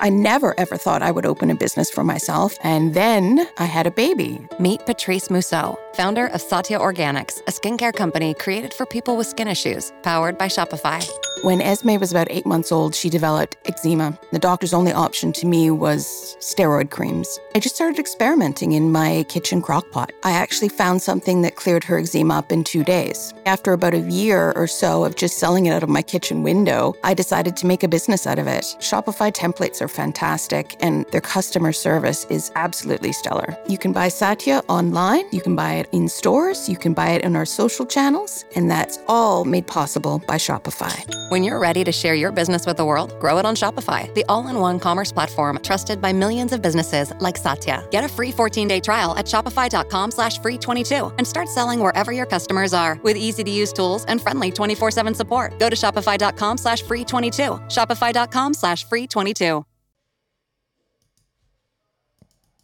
I never ever thought I would open a business for myself. And then I had a baby. Meet Patrice Mousseau, founder of Satya Organics, a skincare company created for people with skin issues, powered by Shopify. When Esme was about eight months old, she developed eczema. The doctor's only option to me was steroid creams. I just started experimenting in my kitchen crock pot. I actually found something that cleared her eczema up in two days. After about a year or so of just selling it out of my kitchen window, I decided to make a business out of it. Shopify templates are fantastic, and their customer service is absolutely stellar. You can buy Satya online, you can buy it in stores, you can buy it in our social channels, and that's all made possible by Shopify. When you're ready to share your business with the world, grow it on Shopify, the all-in-one commerce platform trusted by millions of businesses like Satya. Get a free 14-day trial at shopify.com slash free 22 and start selling wherever your customers are with easy-to-use tools and friendly 24-7 support. Go to shopify.com slash free 22. Shopify.com slash free 22.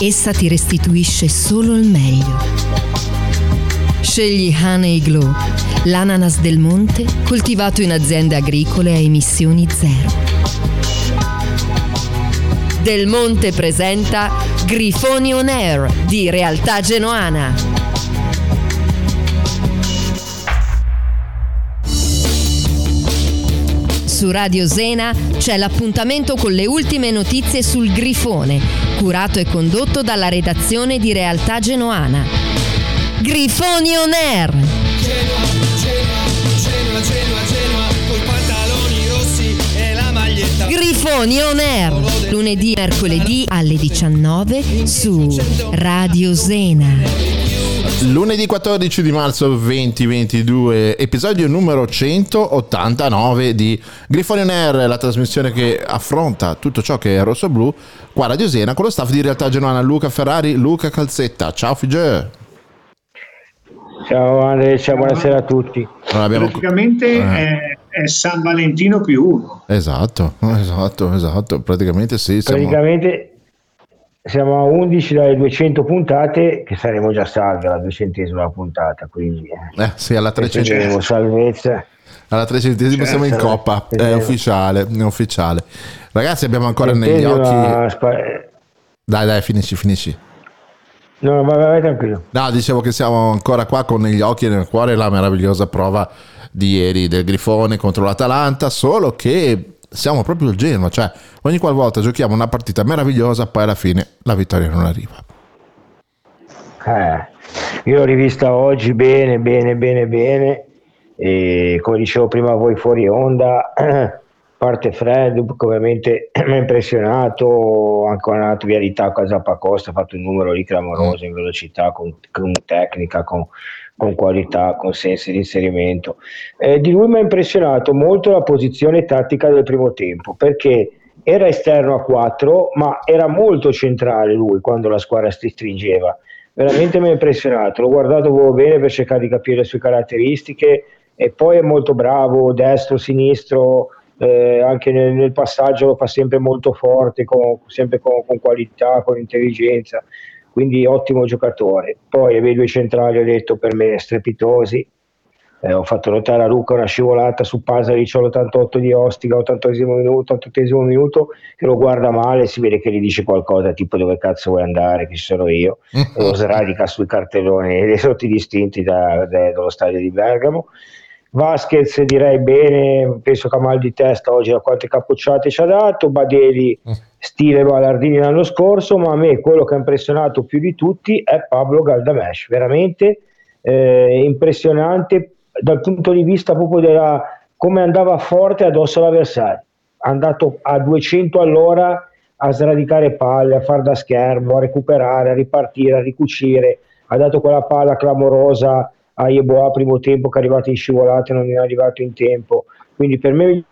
essa ti restituisce solo il meglio. Scegli Honey Glow, l'ananas del monte coltivato in aziende agricole a emissioni zero. Del Monte presenta Grifoni On Air di Realtà Genoana. Su Radio Zena c'è l'appuntamento con le ultime notizie sul Grifone, curato e condotto dalla redazione di Realtà Genoana. Grifoni On Air! Genoa, Genoa, Genoa, Genoa, coi pantaloni rossi e la maglietta. Grifoni On Air! Lunedì e mercoledì alle 19 su Radio Zena. Lunedì 14 di marzo 2022, episodio numero 189 di Grifone on Air, la trasmissione che affronta tutto ciò che è rosso-blu, qua a Radio Siena con lo staff di Realtà Genuana Luca Ferrari, Luca Calzetta. Ciao Figge! Ciao Andre, ciao, buonasera a tutti. Non abbiamo... Praticamente Eh. è, è San Valentino più uno. Esatto, esatto, esatto, praticamente sì, siamo... Praticamente siamo a 11 dalle 200 puntate, che saremo già salvi alla duecentesima puntata, quindi eh, Eh, sì, alla prenderemo 300 salvezza. alla 300 siamo in Certo, coppa, è ufficiale, è ufficiale. Ragazzi abbiamo ancora negli occhi... spa- Dai, dai, finisci, finisci. No, vai, vai, tranquillo. No, dicevo che siamo ancora qua con negli occhi e nel cuore la meravigliosa prova di ieri del Grifone contro l'Atalanta, solo che siamo proprio il Genoa, cioè ogni qualvolta giochiamo una partita meravigliosa, poi alla fine la vittoria non arriva. Eh, io l'ho rivista oggi bene, bene, bene, bene. E come dicevo prima voi fuori onda, parte Fred, ovviamente mi ha impressionato, anche la trivialità a Zappacosta, ha fatto un numero lì clamoroso in velocità, con, con tecnica, con, con qualità, con senso di inserimento. Eh, di lui mi ha impressionato molto la posizione tattica del primo tempo, perché era esterno a 4, ma era molto centrale lui quando la squadra si stringeva veramente mi ha impressionato. L'ho guardato bene per cercare di capire le sue caratteristiche e poi è molto bravo, destro, sinistro, eh, anche nel, nel passaggio lo fa sempre molto forte, con, sempre con, con qualità, con intelligenza. Quindi ottimo giocatore. Poi avevi due centrali, ho detto per me strepitosi. Eh, ho fatto notare a Luca una scivolata su Pasalic all'88 di Ostica, 88 minuto, 88 minuto, che lo guarda male, si vede che gli dice qualcosa tipo dove cazzo vuoi andare, che ci sono io, e lo sradica sui cartelloni sotto i distinti da, da, dallo stadio di Bergamo. Vasquez direi bene, penso che ha mal di testa oggi da quante capocciate ci ha dato, Badeli stile Ballardini l'anno scorso, ma a me quello che ha impressionato più di tutti è Pablo Galdamesh, veramente eh, impressionante dal punto di vista proprio della come andava forte addosso all'avversario, andato a 200 all'ora a sradicare palle, a far da schermo, a recuperare, a ripartire, a ricucire, ha dato quella palla clamorosa a Yeboah primo tempo che è arrivato in scivolata e non è arrivato in tempo, quindi per me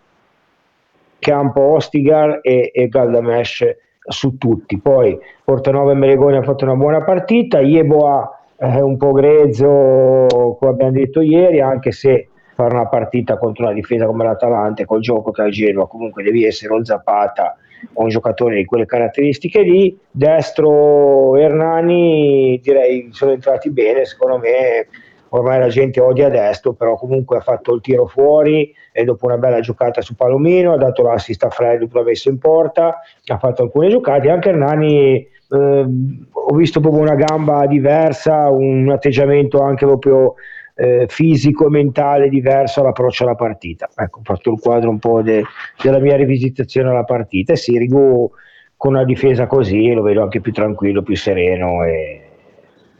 campo Ostigar e, e Galdamesh su tutti. Poi Portanova e Melegoni ha fatto una buona partita, Yeboah è un po' grezzo, come abbiamo detto ieri, anche se fare una partita contro una difesa come l'Atalanta col gioco che ha il Genoa comunque devi essere un Zapata o un giocatore di quelle caratteristiche lì destro Hernani direi sono entrati bene secondo me ormai la gente odia destro però comunque ha fatto il tiro fuori e dopo una bella giocata su Palomino ha dato l'assist a Freddo l'ha messo in porta ha fatto alcune giocate anche Hernani eh, ho visto proprio una gamba diversa un atteggiamento anche proprio eh, fisico e mentale diverso all'approccio alla partita. Ecco, ho fatto il quadro un po' de, della mia rivisitazione alla partita e Sirigu con una difesa così lo vedo anche più tranquillo, più sereno e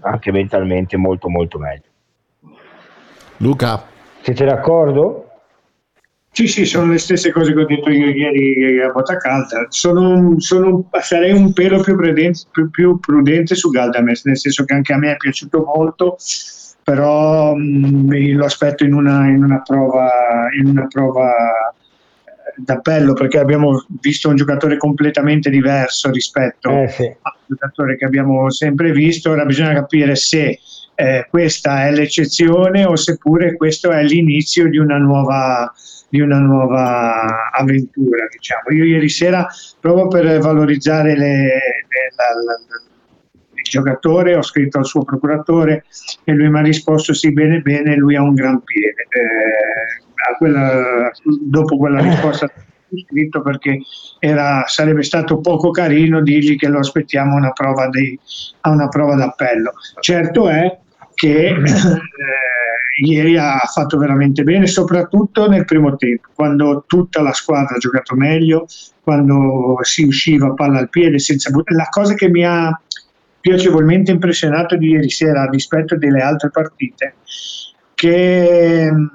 anche mentalmente molto molto meglio. Luca. Siete d'accordo? Sì, sì, sono le stesse cose che ho detto io ieri a botta calda. Sono, sono, sarei un pelo più prudente, più, più prudente su Galdames, nel senso che anche a me è piaciuto molto però mh, lo aspetto in una, in una prova, in una prova d'appello perché abbiamo visto un giocatore completamente diverso rispetto Eh, sì. al giocatore che abbiamo sempre visto. Ora bisogna capire se eh, questa è l'eccezione o seppure questo è l'inizio di una nuova, di una nuova avventura. Diciamo. Io ieri sera, proprio per valorizzare le- le- la- la- il giocatore, ho scritto al suo procuratore e lui mi ha risposto sì, bene, bene, lui ha un gran piede. Eh, quella- dopo quella risposta scritto perché era- sarebbe stato poco carino dirgli che lo aspettiamo una prova, di- a una prova d'appello. Certo è che eh, ieri ha fatto veramente bene, soprattutto nel primo tempo, quando tutta la squadra ha giocato meglio, quando si usciva palla al piede senza but- La cosa che mi ha piacevolmente impressionato di ieri sera a dispetto delle altre partite, che mh,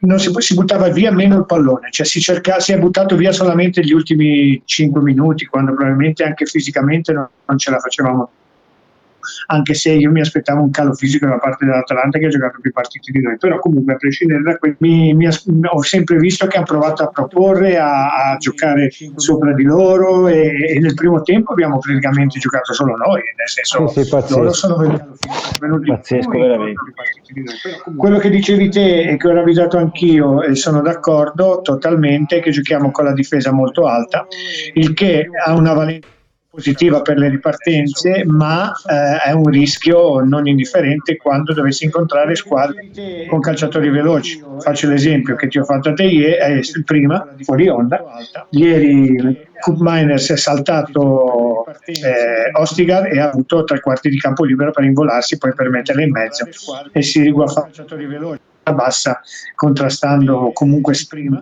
non si, si buttava via meno il pallone, cioè si, cerca- si è buttato via solamente gli ultimi 5 minuti, quando probabilmente anche fisicamente non, non ce la facevamo anche se io mi aspettavo un calo fisico da parte dell'Atalanta che ha giocato più partite di noi, però comunque a prescindere da questo mi, mi ho sempre visto che hanno provato a proporre, a, a giocare sopra di loro e, e nel primo tempo abbiamo praticamente giocato solo noi, nel senso Sì, sì, loro sono venuti Pazzesco, noi, veramente. noi. Quello che dicevi te e che ho ravvisato anch'io e sono d'accordo totalmente che giochiamo con la difesa molto alta, il che ha una valenza positiva per le ripartenze, ma eh, è un rischio non indifferente quando dovessi incontrare squadre con calciatori veloci. Faccio l'esempio che ti ho fatto a te ieri, eh, prima, fuori onda. Ieri Cup Miners è saltato eh, Ostigar e ha avuto tre quarti di campo libero per involarsi, poi per metterla in mezzo e si riguarda bassa contrastando comunque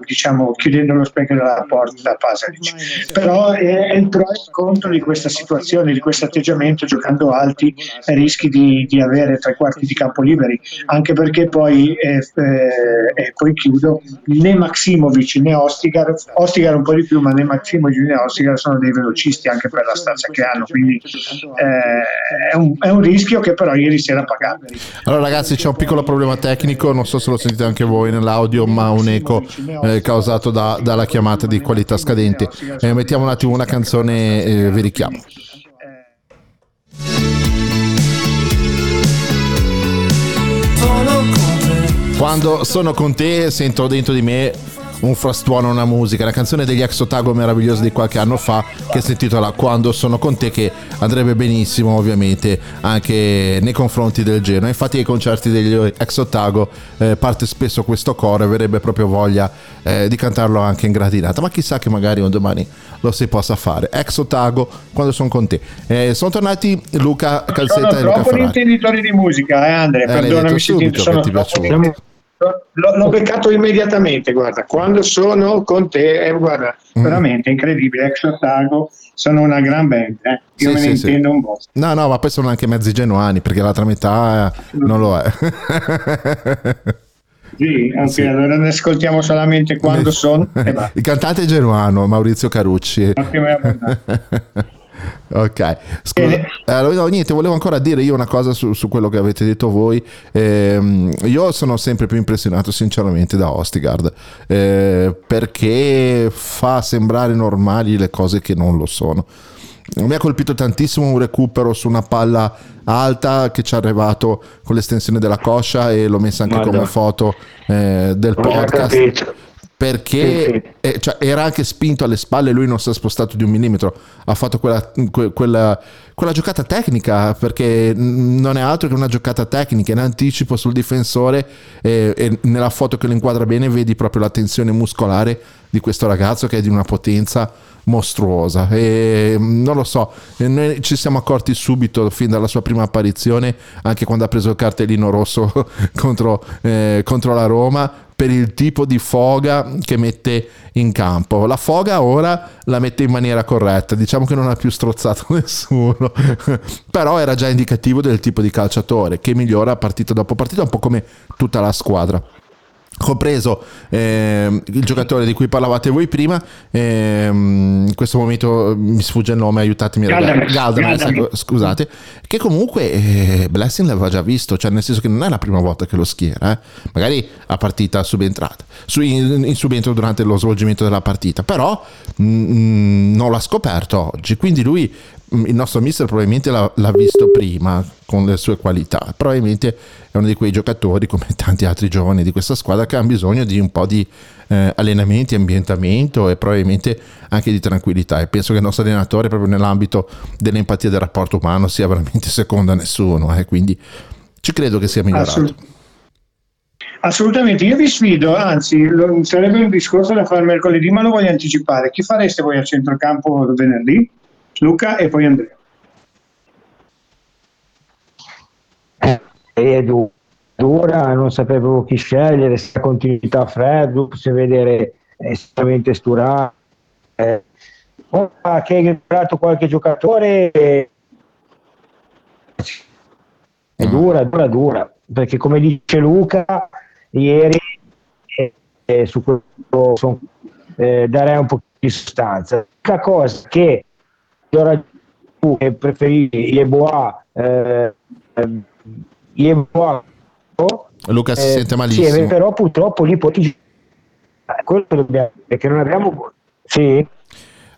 diciamo chiudendo lo specchio della porta da Pasalic però è, il pro e il contro di questa situazione di questo atteggiamento giocando alti e rischi di, di avere tre quarti di campo liberi. Anche perché poi eh, eh, e poi chiudo né Maximovic né Ostigar Ostigar un po' di più ma né Maximovic né Ostigar sono dei velocisti anche per la stazza che hanno quindi eh, è, un, è un rischio che però ieri sera ha pagato Allora ragazzi c'è un piccolo problema tecnico, non so se lo sentite anche voi nell'audio, ma un eco eh, causato da- dalla chiamata di qualità scadenti. Eh, mettiamo un attimo una canzone e vi richiamo. Quando sono con te sento dentro di me un frastuono, una musica, una canzone degli ex Otago meravigliosi di qualche anno fa che si intitola Quando sono con te che andrebbe benissimo ovviamente anche nei confronti del Genoa. Infatti ai concerti degli ex Otago eh, parte spesso questo coro e avrebbe proprio voglia eh, di cantarlo anche in gradinata, ma chissà che magari un domani lo si possa fare. Ex Otago Quando sono con te. Eh, sono tornati Luca Calzetta sono e Luca Ferrari. intenditori di musica, eh Andre, Eh, perdonami se ti sono troppo-. L'ho, l'ho beccato immediatamente, guarda, quando sono con te, eh, guarda, Mm. veramente incredibile, Ex Otago sono una gran band, eh. io Sì, me ne sì. intendo un po'. No, no, ma poi sono anche mezzi genuani perché l'altra metà eh, non lo è. Sì, anche Sì. allora ne ascoltiamo solamente quando sono. Il cantante genuano Maurizio Carucci. Ok, scusa, eh, no, niente, volevo ancora dire io una cosa su, su quello che avete detto voi. Ehm, io sono sempre più impressionato, sinceramente, da Ostigard eh, perché fa sembrare normali le cose che non lo sono. Mi ha colpito tantissimo un recupero su una palla alta che ci è arrivato con l'estensione della coscia e l'ho messa anche Madonna. come foto eh, del podcast capito. Perché Sì, sì. cioè, era anche spinto alle spalle, lui non si è spostato di un millimetro, ha fatto quella, que- quella- quella giocata tecnica perché non è altro che una giocata tecnica in anticipo sul difensore e, e nella foto che lo inquadra bene vedi proprio la tensione muscolare di questo ragazzo che è di una potenza mostruosa e non lo so noi ci siamo accorti subito fin dalla sua prima apparizione anche quando ha preso il cartellino rosso contro, eh, contro la Roma per il tipo di foga che mette in campo. La foga ora la mette in maniera corretta, diciamo che non ha più strozzato nessuno, però era già indicativo del tipo di calciatore che migliora partita dopo partita, un po' come tutta la squadra. Compreso ehm, il giocatore di cui parlavate voi prima, ehm, in questo momento mi sfugge il nome, aiutatemi Galdames, Galdames, Galdames. ecco, scusate, che comunque eh, Blessing l'aveva già visto, cioè nel senso che non è la prima volta che lo schiera, eh. magari a partita subentrata, su, in, in subentro durante lo svolgimento della partita, però mm, non l'ha scoperto oggi, quindi lui, mm, il nostro mister probabilmente l'ha, l'ha visto prima con le sue qualità, probabilmente è uno di quei giocatori come tanti altri giovani di questa squadra che hanno bisogno di un po' di eh, allenamenti, ambientamento e probabilmente anche di tranquillità. E penso che il nostro allenatore proprio nell'ambito dell'empatia del rapporto umano sia veramente secondo a nessuno eh, quindi ci credo che sia migliorato. Assolut- Assolutamente, io vi sfido, anzi, sarebbe un discorso da fare mercoledì, ma lo voglio anticipare. Chi fareste voi a centrocampo venerdì? Luca e poi Andrea. è du- dura, non sapevo chi scegliere, se continuità Freddo, se vedere estremamente Sturà. Eh, ora che hai entrato qualche giocatore eh, è dura, dura, dura, perché come dice Luca, ieri eh, eh, su questo son- eh, darei un po' di sostanza. L'unica cosa che io raggiungo e preferisci Yeboah eh, ehm, Yeboah Luca si eh, sente sì, malissimo però purtroppo lì poi eh, quello che dobbiamo perché non abbiamo sì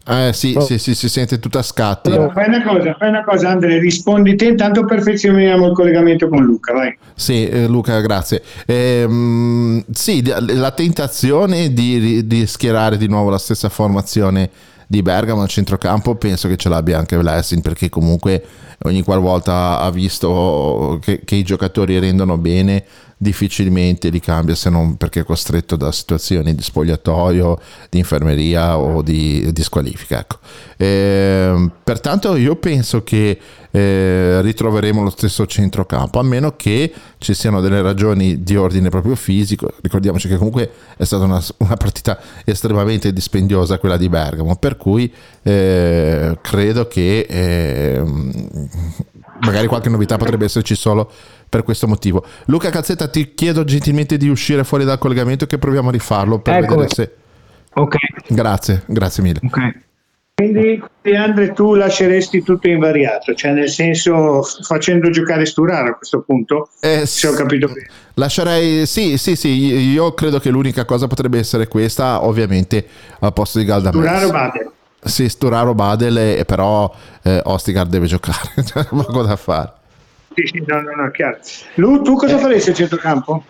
eh, sì, sì, sì, si sente tutto a scatti Allora, fai una cosa, fai una cosa, Andrea, rispondi te, intanto perfezioniamo il collegamento con Luca, vai. Sì, eh, Luca, grazie. Ehm, sì, la- la tentazione di, di schierare di nuovo la stessa formazione di Bergamo al centrocampo penso che ce l'abbia anche Blessing perché comunque ogni qualvolta ha visto che, che i giocatori rendono bene difficilmente li cambia se non perché è costretto da situazioni di spogliatoio, di infermeria o di, di squalifica. Ecco. Ehm, pertanto io penso che eh, ritroveremo lo stesso centrocampo, a meno che ci siano delle ragioni di ordine proprio fisico. Ricordiamoci che comunque è stata una, una partita estremamente dispendiosa quella di Bergamo, per cui eh, credo che ehm, magari qualche novità potrebbe esserci solo per questo motivo. Luca Calzetta, ti chiedo gentilmente di uscire fuori dal collegamento che proviamo a rifarlo per Ecco. vedere se... Ok, Grazie, grazie mille. ok. Quindi, Andre, tu lasceresti tutto invariato, cioè nel senso facendo giocare Sturaro a questo punto, Eh, se ho capito bene. Lascerei, sì, sì, sì, io credo che l'unica cosa potrebbe essere questa, ovviamente al posto di Sturaro Galdames. Bade. Sì, Sturaro Badel, però eh, Ostigar deve giocare, c'è poco da fare. Sì, sì, no, no, no, chiaro. Lu, tu cosa faresti a centrocampo?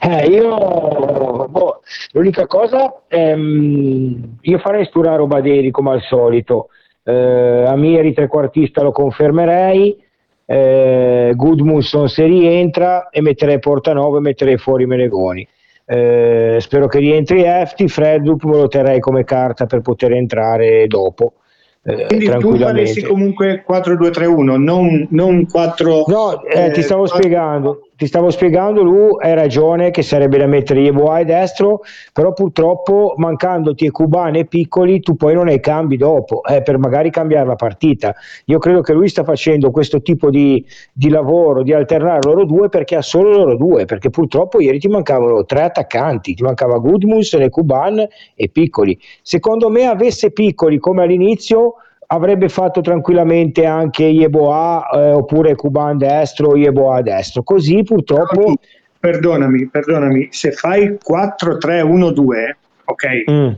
Eh, io, boh, l'unica cosa, ehm, io farei sturare Baderi come al solito. Eh, Amieri trequartista lo confermerei, eh, Goodmunson se rientra e metterei Portanova e metterei fuori Menegoni. Eh, spero che rientri Efti, Freddup me lo terrei come carta per poter entrare dopo. Eh, Quindi tu faresti comunque 4-2-3-1, non, non 4... No, eh, ti eh, stavo quattro- spiegando, ti stavo spiegando, Lu, hai ragione che sarebbe da mettere Yeboah destro, però purtroppo mancandoti cubane e piccoli tu poi non hai cambi dopo, eh, per magari cambiare la partita. Io credo che lui sta facendo questo tipo di, di lavoro, di alternare loro due perché ha solo loro due, perché purtroppo ieri ti mancavano tre attaccanti, ti mancava Goodmus, e Cuban e piccoli. Secondo me avesse piccoli come all'inizio avrebbe fatto tranquillamente anche Yeboah eh, oppure Cuban destro, Yeboah destro. Così purtroppo... Perdonami, perdonami, se fai 4-3-1-2, ok, Mm,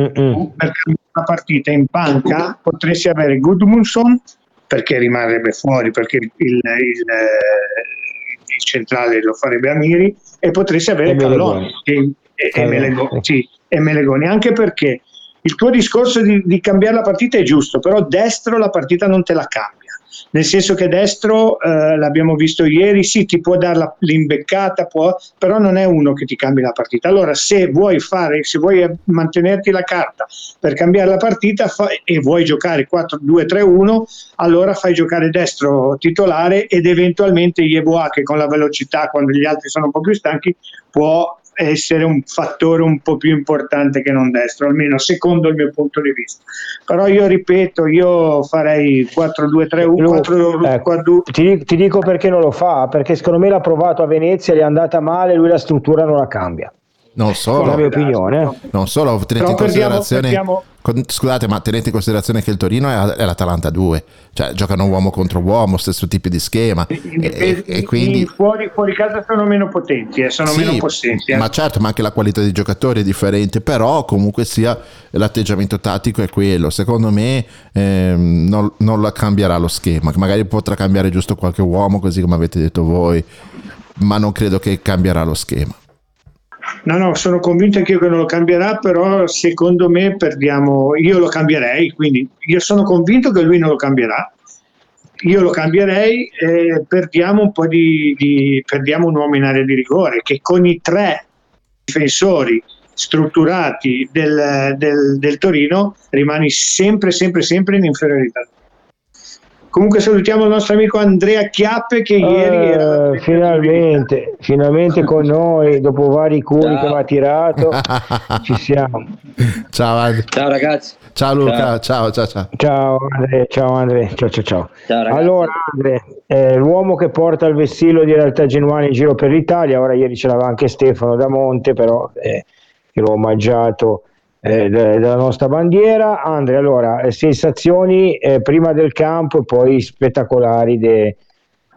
mm, mm. per la partita in panca potresti avere Gudmundsson perché rimarrebbe fuori perché il, il- il, eh, il centrale lo farebbe Amiri e potresti avere Calloni e, e- e Melegoni, sì, e Melegoni, anche perché il tuo discorso di, di cambiare la partita è giusto però destro la partita non te la cambia. Nel senso che destro eh, l'abbiamo visto ieri sì ti può dare l'imbeccata può, però non è uno che ti cambi la partita. Allora se vuoi fare se vuoi mantenerti la carta per cambiare la partita fa- e vuoi giocare 4-2-3-1 allora fai giocare destro titolare ed eventualmente Yeboah che con la velocità quando gli altri sono un po' più stanchi può essere un fattore un po' più importante che non destro, almeno secondo il mio punto di vista. Però io ripeto, io farei 4-2-3-1, Lu, 4 ecco, ti, ti dico perché non lo fa, perché secondo me l'ha provato a Venezia, gli è andata male, lui la struttura non la cambia. Non Con la mia solo, opinione. eh. non solo, tenete Però in considerazione. perdiamo- scusate, ma tenete in considerazione che il Torino è, è l'Atalanta 2, cioè giocano uomo contro uomo, stesso tipo di schema. E, e- e quindi. Fuori, fuori casa sono meno potenti, eh, sono Sì, meno possenti. eh. ma certo, ma anche la qualità dei giocatori è differente, però comunque sia l'atteggiamento tattico è quello. Secondo me ehm, non, non la cambierà lo schema, magari potrà cambiare giusto qualche uomo, così come avete detto voi, ma non credo che cambierà lo schema. No, no, sono convinto anch'io che non lo cambierà, però secondo me perdiamo, io lo cambierei, quindi io sono convinto che lui non lo cambierà, io lo cambierei e perdiamo un po' di, di- perdiamo un uomo in area di rigore che con i tre difensori strutturati del, del- del Torino rimani sempre, sempre, sempre in inferiorità. Comunque salutiamo il nostro amico Andrea Chiappe che ieri Eh, era finalmente, finalmente con noi, dopo vari curi che mi ha tirato, ci siamo. Ciao, Andre. Ciao ragazzi. ciao Luca, ciao ciao ciao. Ciao Andre, ciao Andre, ciao ciao ciao. Ciao, allora Andre, eh, l'uomo che porta il vessillo di realtà genuana in giro per l'Italia, ora ieri ce l'aveva anche Stefano da Monte, però eh, che l'ho omaggiato eh, de- della nostra bandiera. Andre, allora, eh, sensazioni eh, prima del campo e poi spettacolari de-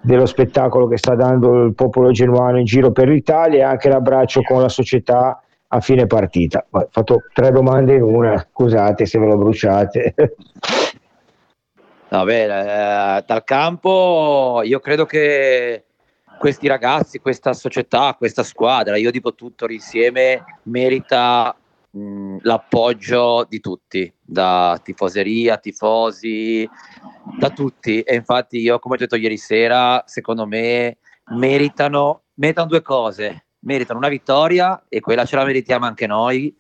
dello spettacolo che sta dando il popolo genuano in giro per l'Italia e anche l'abbraccio con la società a fine partita. Ho fatto tre domande in una, scusate se ve lo bruciate. No, beh, eh, dal campo io credo che questi ragazzi, questa società, questa squadra, io dico tutto insieme, merita mh, l'appoggio di tutti, da tifoseria, tifosi, da tutti. E infatti io, come ho detto ieri sera, secondo me meritano, meritano due cose. Meritano una vittoria e quella ce la meritiamo anche noi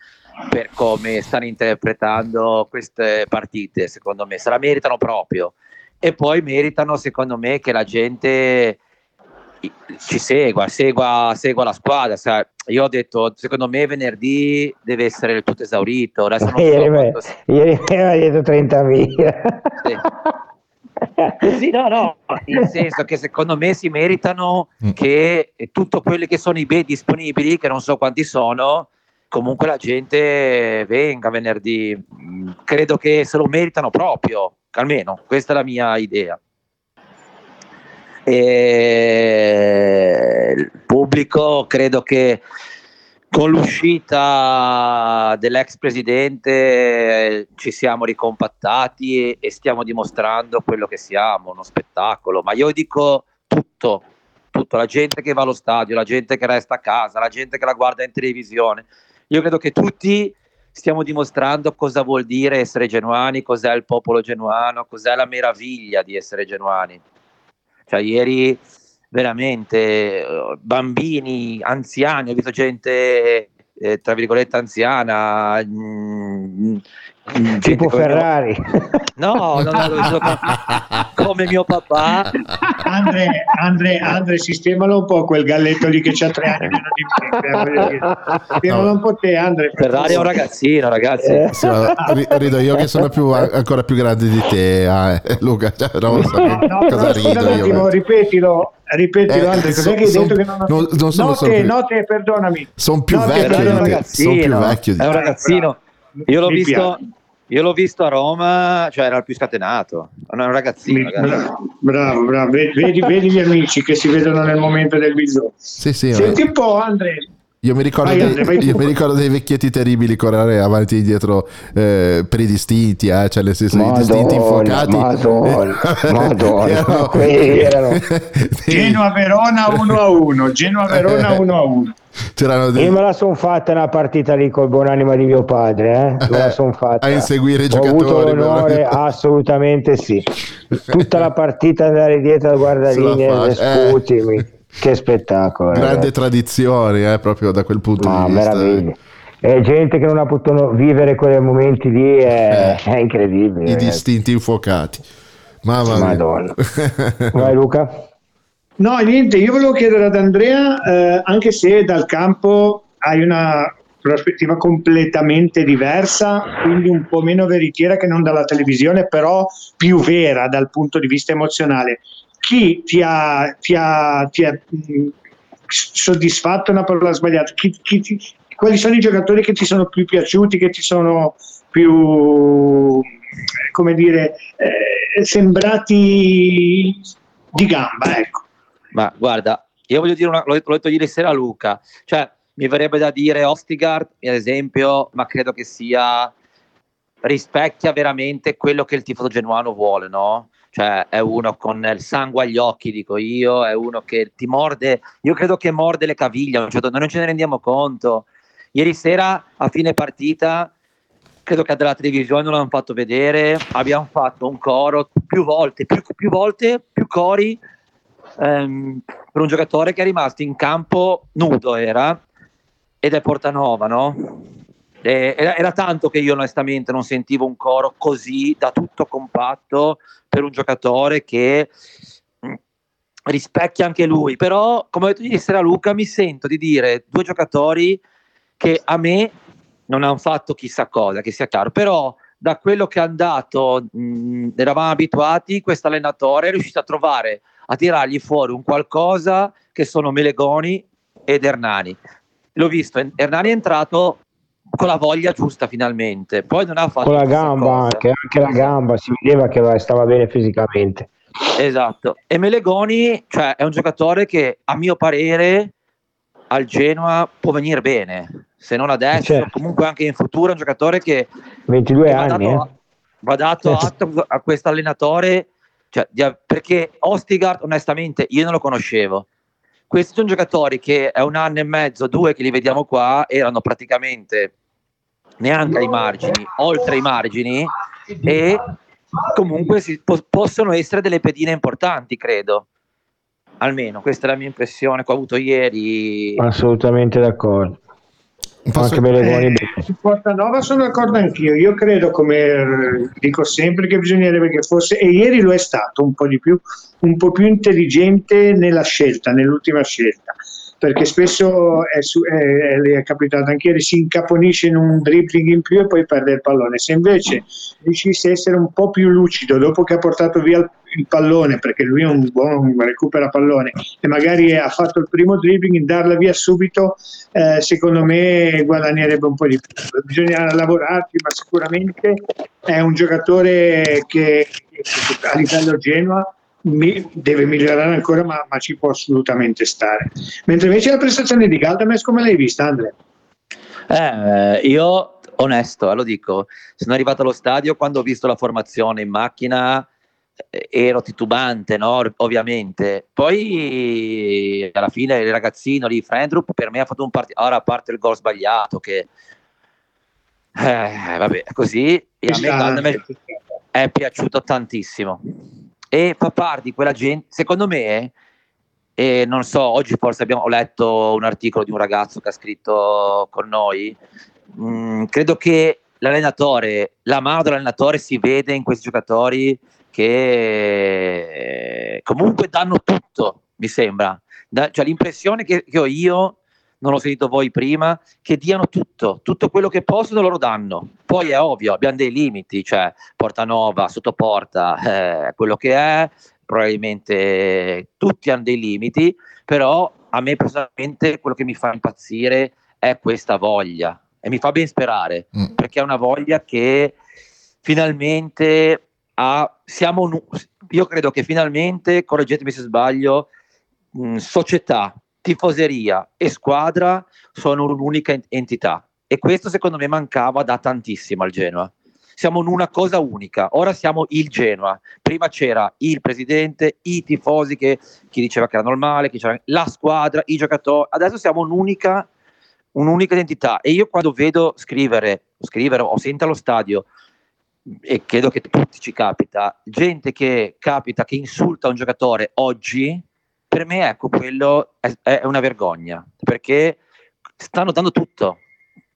per come stanno interpretando queste partite, secondo me, se la meritano proprio. E poi meritano, secondo me, che la gente ci segua, segua, segua la squadra. Sai, Io ho detto, secondo me venerdì deve essere il tutto esaurito. Adesso non so ieri, me, quanto- ieri aveva detto 30.000. Sì, no, no, nel senso che secondo me si meritano che tutto quelli che sono i beni disponibili, che non so quanti sono, comunque la gente venga venerdì. Mm, Credo che se lo meritano proprio, almeno questa è la mia idea. E il pubblico credo che con l'uscita dell'ex presidente ci siamo ricompattati e, stiamo dimostrando quello che siamo, uno spettacolo. Ma io dico tutto. tutto, la gente che va allo stadio, la gente che resta a casa, la gente che la guarda in televisione. Io credo che tutti stiamo dimostrando cosa vuol dire essere genuani, cos'è il popolo genuano, cos'è la meraviglia di essere genuani. Cioè, ieri veramente eh, bambini, anziani, ho visto gente eh, tra virgolette anziana, mm, gente Tipo Ferrari. No, no, no, no, no, come mio papà. Andre, Andre, Andre, sistemalo un po' quel galletto lì che c'ha tre anni meno di me. eh. Sistemalo un po' te, Andre. Ferrari è un ragazzino, ragazzi. Eh. Sì, rido io che sono più, ancora più grande di te, ah, eh, Luca. Cioè, non so No, cosa rido un io. attimo, eh. ripetilo, ripetilo Eh, Andre, cos'è so- che hai son- detto che non, non- non sono no, solo te, più- no, te, perdonami. Sono più No, te, vecchio di te. Sono più vecchio di è un te. ragazzino. Io l'ho visto, io l'ho visto a Roma, cioè era il più scatenato. È un ragazzino, Mi-. Bravo, bravo, bravo. Vedi, vedi- gli amici che si vedono nel momento del bisogno. Sì, sì, Senti un po', Andre. Io mi ricordo, Vai, dei, io mi ricordo dei vecchietti terribili correre avanti e indietro eh, per i distinti, eh, cioè nel senso i distinti Madonna, infuocati. Madonna, Madonna, Erano- erano- Genoa Verona 1 a 1. Genoa Verona 1 a 1. C'erano dei, Io me la sono fatta una partita lì col buonanima di mio padre, eh? me la sono fatta. a inseguire i Ho avuto giocatori. l'onore, assolutamente sì. Tutta la partita andare dietro al guardalinee, Sulla eh. che spettacolo. grande ragazzi. tradizione, eh, proprio da quel punto Ma di vista. meraviglia. E gente che non ha potuto vivere quei momenti lì è, è incredibile. Eh. I ragazzi. distinti infuocati. Mamma mia. Madonna. Vai Luca. No, niente, io volevo chiedere ad Andrea, eh, anche se dal campo hai una prospettiva completamente diversa, quindi un po' meno veritiera che non dalla televisione, però più vera dal punto di vista emozionale. Chi ti ha, ti ha, ti ha mh, soddisfatto, è una parola sbagliata, Chi- chi ti- quali sono i giocatori che ti sono più piaciuti, che ti sono più, come dire, eh, sembrati di gamba, ecco. Ma guarda, io voglio dire una, l'ho, l'ho detto ieri sera a Luca, cioè mi verrebbe da dire Ostigard, ad esempio, ma credo che sia rispecchia veramente quello che il tifoso genuano vuole, no? Cioè è uno con il sangue agli occhi, dico io, è uno che ti morde, io credo che morde le caviglie, cioè, non ce ne rendiamo conto. Ieri sera a fine partita, credo che dalla televisione non l'hanno fatto vedere, abbiamo fatto un coro più volte, più, più volte, più cori ehm, per un giocatore che è rimasto in campo nudo era ed è Portanova, no? E- era, era tanto che io onestamente non sentivo un coro così da tutto compatto per un giocatore che mh, rispecchia anche lui. Però, come ho detto ieri sera Luca, mi sento di dire due giocatori che a me non hanno fatto chissà cosa, che sia chiaro, però da quello che è andato, mh, eravamo abituati, questo allenatore è riuscito a trovare, a tirargli fuori un qualcosa che sono Melegoni ed Hernani. L'ho visto, Hernani è entrato con la voglia giusta finalmente, poi non ha fatto Con la gamba anche, anche la gamba si vedeva che va- stava bene fisicamente. Esatto. E Melegoni, cioè, è un giocatore che a mio parere al Genoa può venire bene, se non adesso, Certo. comunque anche in futuro è un giocatore che 22 che va anni, dato, eh. va dato Certo. atto a questo allenatore, cioè, perché Ostigard onestamente io non lo conoscevo. Questi sono giocatori che è un anno e mezzo, due che li vediamo qua, erano praticamente neanche ai margini, oltre i margini e comunque si- po- possono essere delle pedine importanti, credo. Almeno questa è la mia impressione che ho avuto ieri. Assolutamente d'accordo. Anche Eh, bene. su Portanova sono d'accordo anch'io. Io credo, come eh, dico sempre, che bisognerebbe che fosse, e ieri lo è stato un po' di più, un po' più intelligente nella scelta, nell'ultima scelta. Perché spesso è, su- è- è capitato anche ieri, si incaponisce in un dribbling in più e poi perde il pallone. Se invece riuscisse a essere un po' più lucido dopo che ha portato via il, il pallone, perché lui è un buon recupera pallone, e magari ha fatto il primo dribbling, darla via subito, eh, secondo me guadagnerebbe un po' di più. Bisogna lavorarci, ma sicuramente è un giocatore che a livello Genoa mi- deve migliorare ancora, ma, ma ci può assolutamente stare. Mentre invece la prestazione di Galdames, come l'hai vista, Andre? Eh, io, onesto, eh, lo dico, sono arrivato allo stadio quando ho visto la formazione in macchina, eh, ero titubante, no? ovviamente. Poi alla fine il ragazzino di Frendrup per me ha fatto un partito, ora a parte il gol sbagliato che eh, vabbè, così e a me, a me è piaciuto tantissimo e fa parte di quella gente, secondo me, e non so, oggi forse abbiamo letto un articolo di un ragazzo che ha scritto con noi, mm, credo che l'allenatore, la mano dell'allenatore si vede in questi giocatori che comunque danno tutto, mi sembra. Da, cioè l'impressione che, che ho io non l'ho sentito voi prima, che diano tutto, tutto quello che possono loro danno. Poi è ovvio, abbiamo dei limiti, cioè porta nuova, sotto porta, eh, quello che è, probabilmente tutti hanno dei limiti, però a me personalmente quello che mi fa impazzire è questa voglia e mi fa ben sperare, mm. perché è una voglia che finalmente ha, siamo, io credo che finalmente, correggetemi se sbaglio, mh, società, tifoseria e squadra sono un'unica entità e questo secondo me mancava da tantissimo al Genoa. Siamo in una cosa unica, ora siamo il Genoa. Prima c'era il presidente, i tifosi che chi diceva che era normale, chi la squadra, i giocatori. Adesso siamo un'unica, un'unica identità e io quando vedo scrivere, scrivere o sento allo stadio e credo che tutti ci capita, gente che capita che insulta un giocatore oggi per me ecco quello è, è, una vergogna perché stanno dando tutto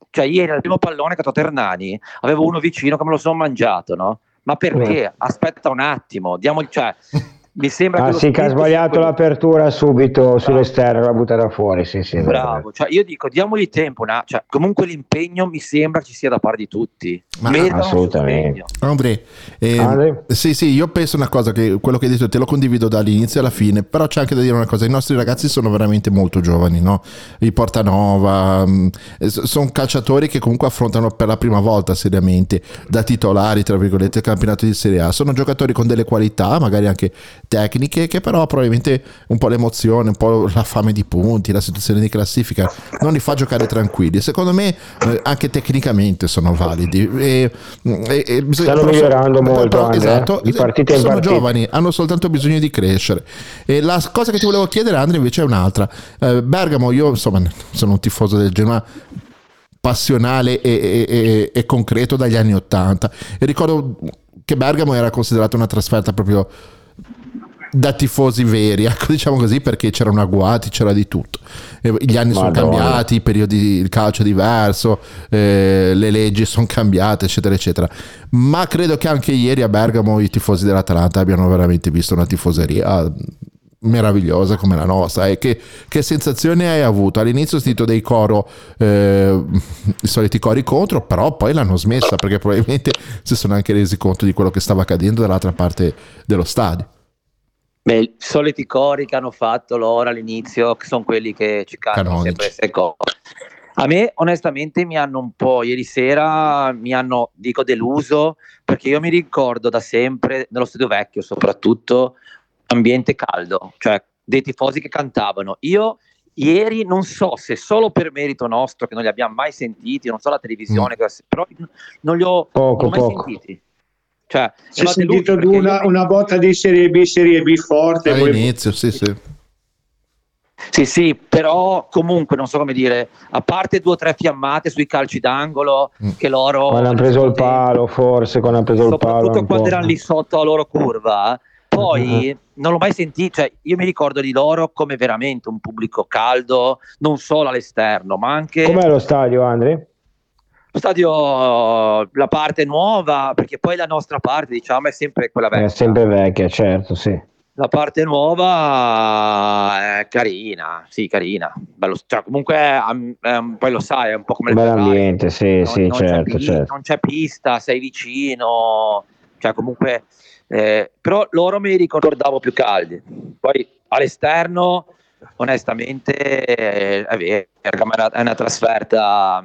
cioè ieri al primo pallone che ha toccato Hernani avevo uno vicino che me lo sono mangiato no? ma perché? aspetta un attimo diamo, cioè, mi sembra ah, che sì, che ha sbagliato l'apertura subito Bravo. sull'esterno, l'ha buttata fuori. Sì, sì, Bravo, cioè, io dico diamogli tempo. Una, cioè, comunque l'impegno mi sembra ci sia da parte di tutti. Ma assolutamente. Andre, eh, Andre? Sì, sì, io penso una cosa che quello che hai detto te lo condivido dall'inizio alla fine, però c'è anche da dire una cosa: i nostri ragazzi sono veramente molto giovani, no? I Portanova mm, sono calciatori che comunque affrontano per la prima volta seriamente da titolari, tra virgolette, il campionato di Serie A. Sono giocatori con delle qualità, magari anche tecniche che però probabilmente un po' l'emozione, un po' la fame di punti, la situazione di classifica non li fa giocare tranquilli. Secondo me eh, anche tecnicamente sono validi. E, e, e bisogna, Stanno migliorando so, molto. Però, esatto, di partita sono partita. giovani, hanno soltanto bisogno di crescere. E la cosa che ti volevo chiedere Andrea invece è un'altra. Eh, Bergamo, io insomma sono un tifoso del Genoa passionale e, e, e, concreto dagli anni Ottanta e ricordo che Bergamo era considerata una trasferta proprio da tifosi veri, ecco, diciamo così, perché c'erano agguati, c'era di tutto. Gli anni Madonna. sono cambiati, i periodi di calcio è diverso, eh, le leggi sono cambiate, eccetera, eccetera. Ma credo che anche ieri a Bergamo i tifosi dell'Atalanta abbiano veramente visto una tifoseria meravigliosa come la nostra. E che, che sensazione hai avuto? All'inizio ho sentito dei coro, eh, i soliti cori contro, però poi l'hanno smessa perché probabilmente si sono anche resi conto di quello che stava accadendo dall'altra parte dello stadio. Beh, i soliti cori che hanno fatto loro all'inizio, che sono quelli che ci cantano sempre queste cose. A me onestamente mi hanno un po', ieri sera mi hanno, dico, deluso, perché io mi ricordo da sempre, nello stadio vecchio soprattutto, ambiente caldo, cioè dei tifosi che cantavano. Io ieri non so se solo per merito nostro, che non li abbiamo mai sentiti, non so la televisione, mm. però non li ho, non ho mai poco. sentiti. Cioè, si è sentito una, una, botta di Serie B, Serie B forte. All'inizio, poi... sì, sì. Sì, sì, però comunque non so come dire, a parte due o tre fiammate sui calci d'angolo mm. che loro... Quando hanno preso il palo, forse, quando hanno preso il palo. Soprattutto quando erano lì sotto la loro curva, poi uh-huh. non l'ho mai sentito, cioè io mi ricordo di loro come veramente un pubblico caldo, non solo all'esterno, ma anche... Com'è lo stadio, Andre? Stadio, la parte nuova, perché poi la nostra parte, diciamo, è sempre quella vecchia. È sempre vecchia, certo, sì. La parte nuova è carina, sì, carina. Bello, cioè, comunque è, è, poi lo sai, è un po' come il Bell'ambiente, sì, non, sì, non certo, c'è, certo. Non c'è pista, sei vicino, cioè comunque... Eh, però loro mi ricordavo più caldi. Poi all'esterno, onestamente, è, è vero, è una trasferta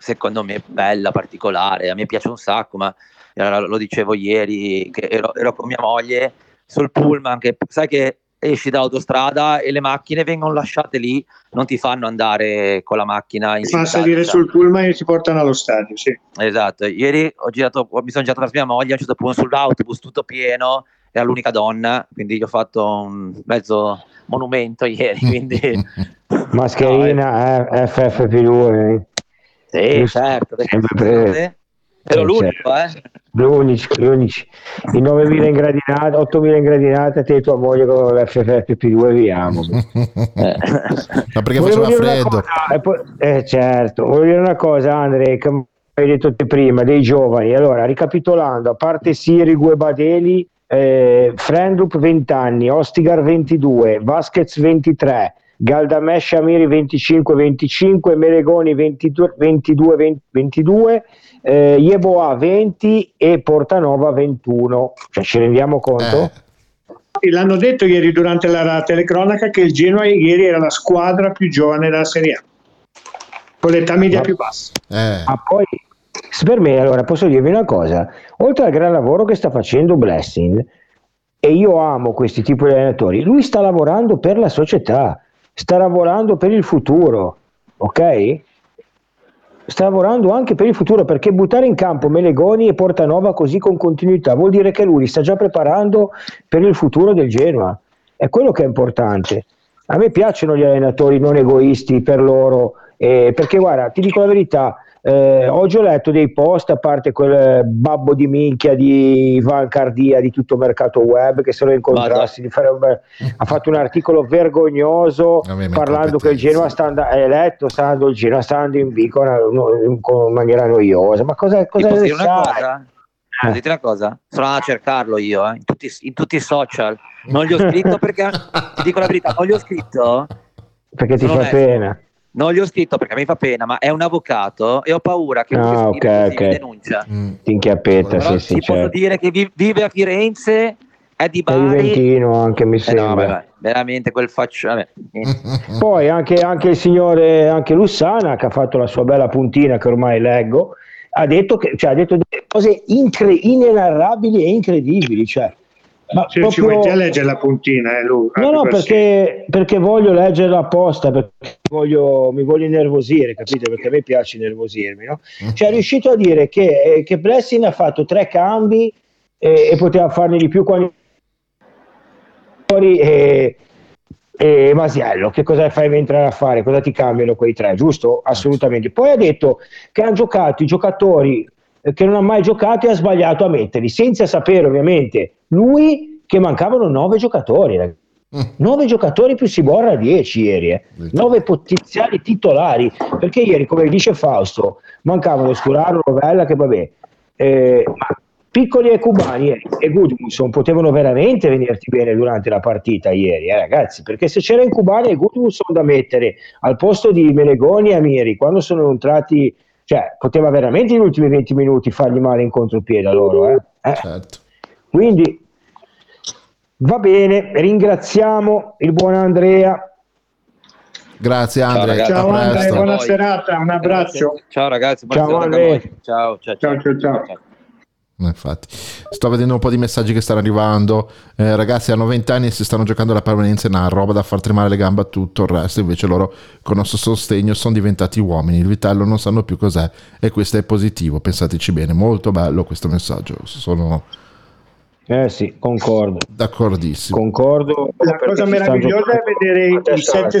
secondo me bella, particolare, a me piace un sacco, ma lo dicevo ieri che ero, ero con mia moglie sul pullman, che sai che esci dall'autostrada e le macchine vengono lasciate lì, non ti fanno andare con la macchina in Ti fanno salire sul pullman e ti portano allo stadio, sì. Esatto, ieri ho girato, mi sono girato verso mia moglie, a un certo punto sull'autobus tutto pieno, era l'unica donna, quindi gli ho fatto un mezzo monumento ieri, quindi Mascherina eh, FFP2. Sì, certo, per- ero Eh, l'unico, eh. Gli unici, gli unici. I 9.000 in gradinata, 8.000 in gradinata, te e tua moglie con l'FFP2 viviamo. Ma perché Volevo faceva freddo? cosa, e poi- eh, certo, volevo dire una cosa, Andre, che hai detto te prima, dei giovani. Allora, ricapitolando, a parte Sirigu e Badeli, eh, Frendrup 20 anni, Ostigar 22, Vasquez 23, Galdamesh Shamiri 25-25, Meregoni 22, 22, 22 eh, Yeboah 20 e Portanova 21. Cioè, ci rendiamo conto? E L'hanno detto ieri durante la telecronaca che il Genoa ieri era la squadra più giovane della Serie A, con l'età media più bassa. Eh, Ma poi, per me, allora posso dirvi una cosa: oltre al gran lavoro che sta facendo Blessing, e io amo questi tipi di allenatori, lui sta lavorando per la società, sta lavorando per il futuro, ok? Sta lavorando anche per il futuro perché buttare in campo Melegoni e Portanova così con continuità vuol dire che lui sta già preparando per il futuro del Genoa. È quello che è importante. A me piacciono gli allenatori non egoisti per loro, eh, perché guarda, ti dico la verità, eh, ho già letto dei post, a parte quel babbo di minchia di Ivan Cardia di tutto mercato web, che se lo incontrassi un ha fatto un articolo vergognoso parlando che il Genoa sta andando, è letto, sta andando, il Genoa sta andando in con, in- maniera noiosa, ma cosa, Ti cosa posso ne dire una sai? cosa? Posso dirti una cosa? Sono andato a cercarlo io eh, in, tutti, in tutti i social. Non gli ho scritto perché, ti dico la verità, non gli ho scritto Perché ti fa onesto. pena. Non gli ho scritto perché mi fa pena, ma è un avvocato e ho paura che Ah, scriva ok, così ok. mi denuncia. Ti inchiappetta, Però sì, sì, ti posso certo. dire che vi- vive a Firenze, è di È Bari. Juventino anche mi Eh no, vabbè, veramente quel faccio. Vabbè, niente. Poi anche, anche il signore anche Lussana, che ha fatto la sua bella puntina, che ormai leggo, ha detto, che, cioè, ha detto delle cose incre- inenarrabili e incredibili. Cioè, ma Cioè, Ci proprio- vuoi te leggere la puntina, eh, Lu? No, no, perché, perché voglio leggerla apposta, perché voglio- mi voglio innervosire, capite? Perché a me piace innervosirmi, no? Cioè è riuscito a dire che, eh, che Blessing ha fatto tre cambi eh, e poteva farne di più quando e, e Masiello, che cosa fai entrare a fare? Cosa ti cambiano quei tre, giusto? Assolutamente. Poi ha detto che hanno giocato i giocatori che non ha mai giocato e ha sbagliato a metterli, senza sapere ovviamente lui che mancavano nove giocatori. ragazzi. Nove giocatori più Siborra 10 ieri, eh. nove potenziali titolari, perché ieri, come dice Fausto, mancavano Scuraro, Rovella, che vabbè, eh, ma piccoli e cubani eh, e Gudmundsson potevano veramente venirti bene durante la partita ieri, eh, ragazzi, perché se c'era in cubani e Gudmundsson da mettere al posto di Melegoni e Amiri, quando sono entrati, cioè, poteva veramente negli ultimi 20 minuti fargli male in contropiede a loro, eh. Eh. Quindi va bene, ringraziamo il buon Andrea. Grazie Andre, Ciao a Andre, presto. buona serata, un abbraccio. Ciao ragazzi, buona Ciao, serata voi. Ciao, ciao, Ciao, ciao, ciao. Eh, Infatti, sto vedendo un po' di messaggi che stanno arrivando. Eh, ragazzi, hanno 20 anni e si stanno giocando la permanenza in A, roba da far tremare le gambe a tutto il resto. Invece loro, con il nostro sostegno, sono diventati uomini. Il vitello non sanno più cos'è, e questo è positivo. Pensateci bene, molto bello questo messaggio. Sono Eh sì, concordo. d'accordissimo. Concordo. La cosa meravigliosa è vedere i sette,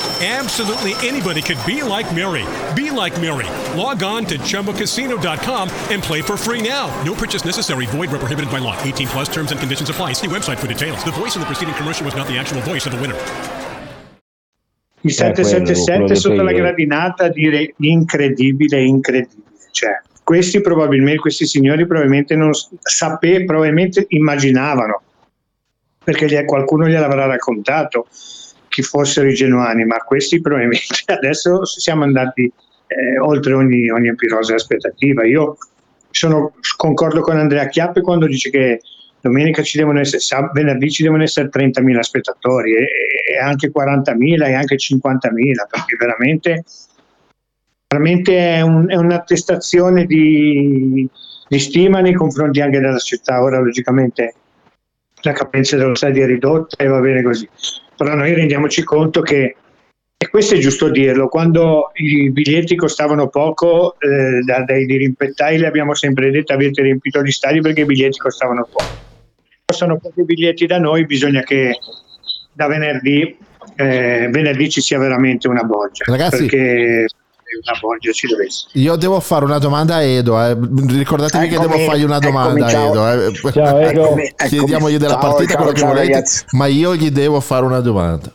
Absolutely anybody could be like Mary. Be like Mary. Log on to ChumbaCasino.com and play for free now. No purchase necessary. Void where prohibited by law. 18 plus terms and conditions apply. See website for details. The voice in the preceding commercial was not the actual voice of the winner. il Eh, quello, 777 quello sotto la gradinata a dire incredibile, incredibile. Cioè, questi probabilmente, questi signori probabilmente non s- sape, probabilmente immaginavano, perché qualcuno gliel'avrà raccontato chi fossero i genuani, ma questi probabilmente adesso siamo andati eh, oltre ogni, ogni pirosa aspettativa. Io sono, concordo con Andrea Chiappe quando dice che domenica ci devono essere, sab- venerdì ci devono essere 30.000 spettatori e, e anche 40.000 e anche 50.000 perché veramente, veramente è, un- è un'attestazione di, di stima nei confronti anche della città. Ora logicamente la capienza dello stadio è ridotta e va bene così, però noi rendiamoci conto che e questo è giusto dirlo, quando i biglietti costavano poco, eh, da- dai dirimpettai le abbiamo sempre detto avete riempito gli stadi perché i biglietti costavano poco. Costano pochi biglietti da noi, bisogna che da venerdì, eh, venerdì ci sia veramente una boggia. Ragazzi- perché una boggia ci deve essere. Io devo fare una domanda a Edo. eh. Ricordatevi che Eccomi, devo fargli una domanda eccomi, a ciao. Edo. eh. Ciao, Edo. Eccomi, Chiediamogli della ciao, partita ciao, quello che ciao, volete, ragazzi. ma io gli devo fare una domanda.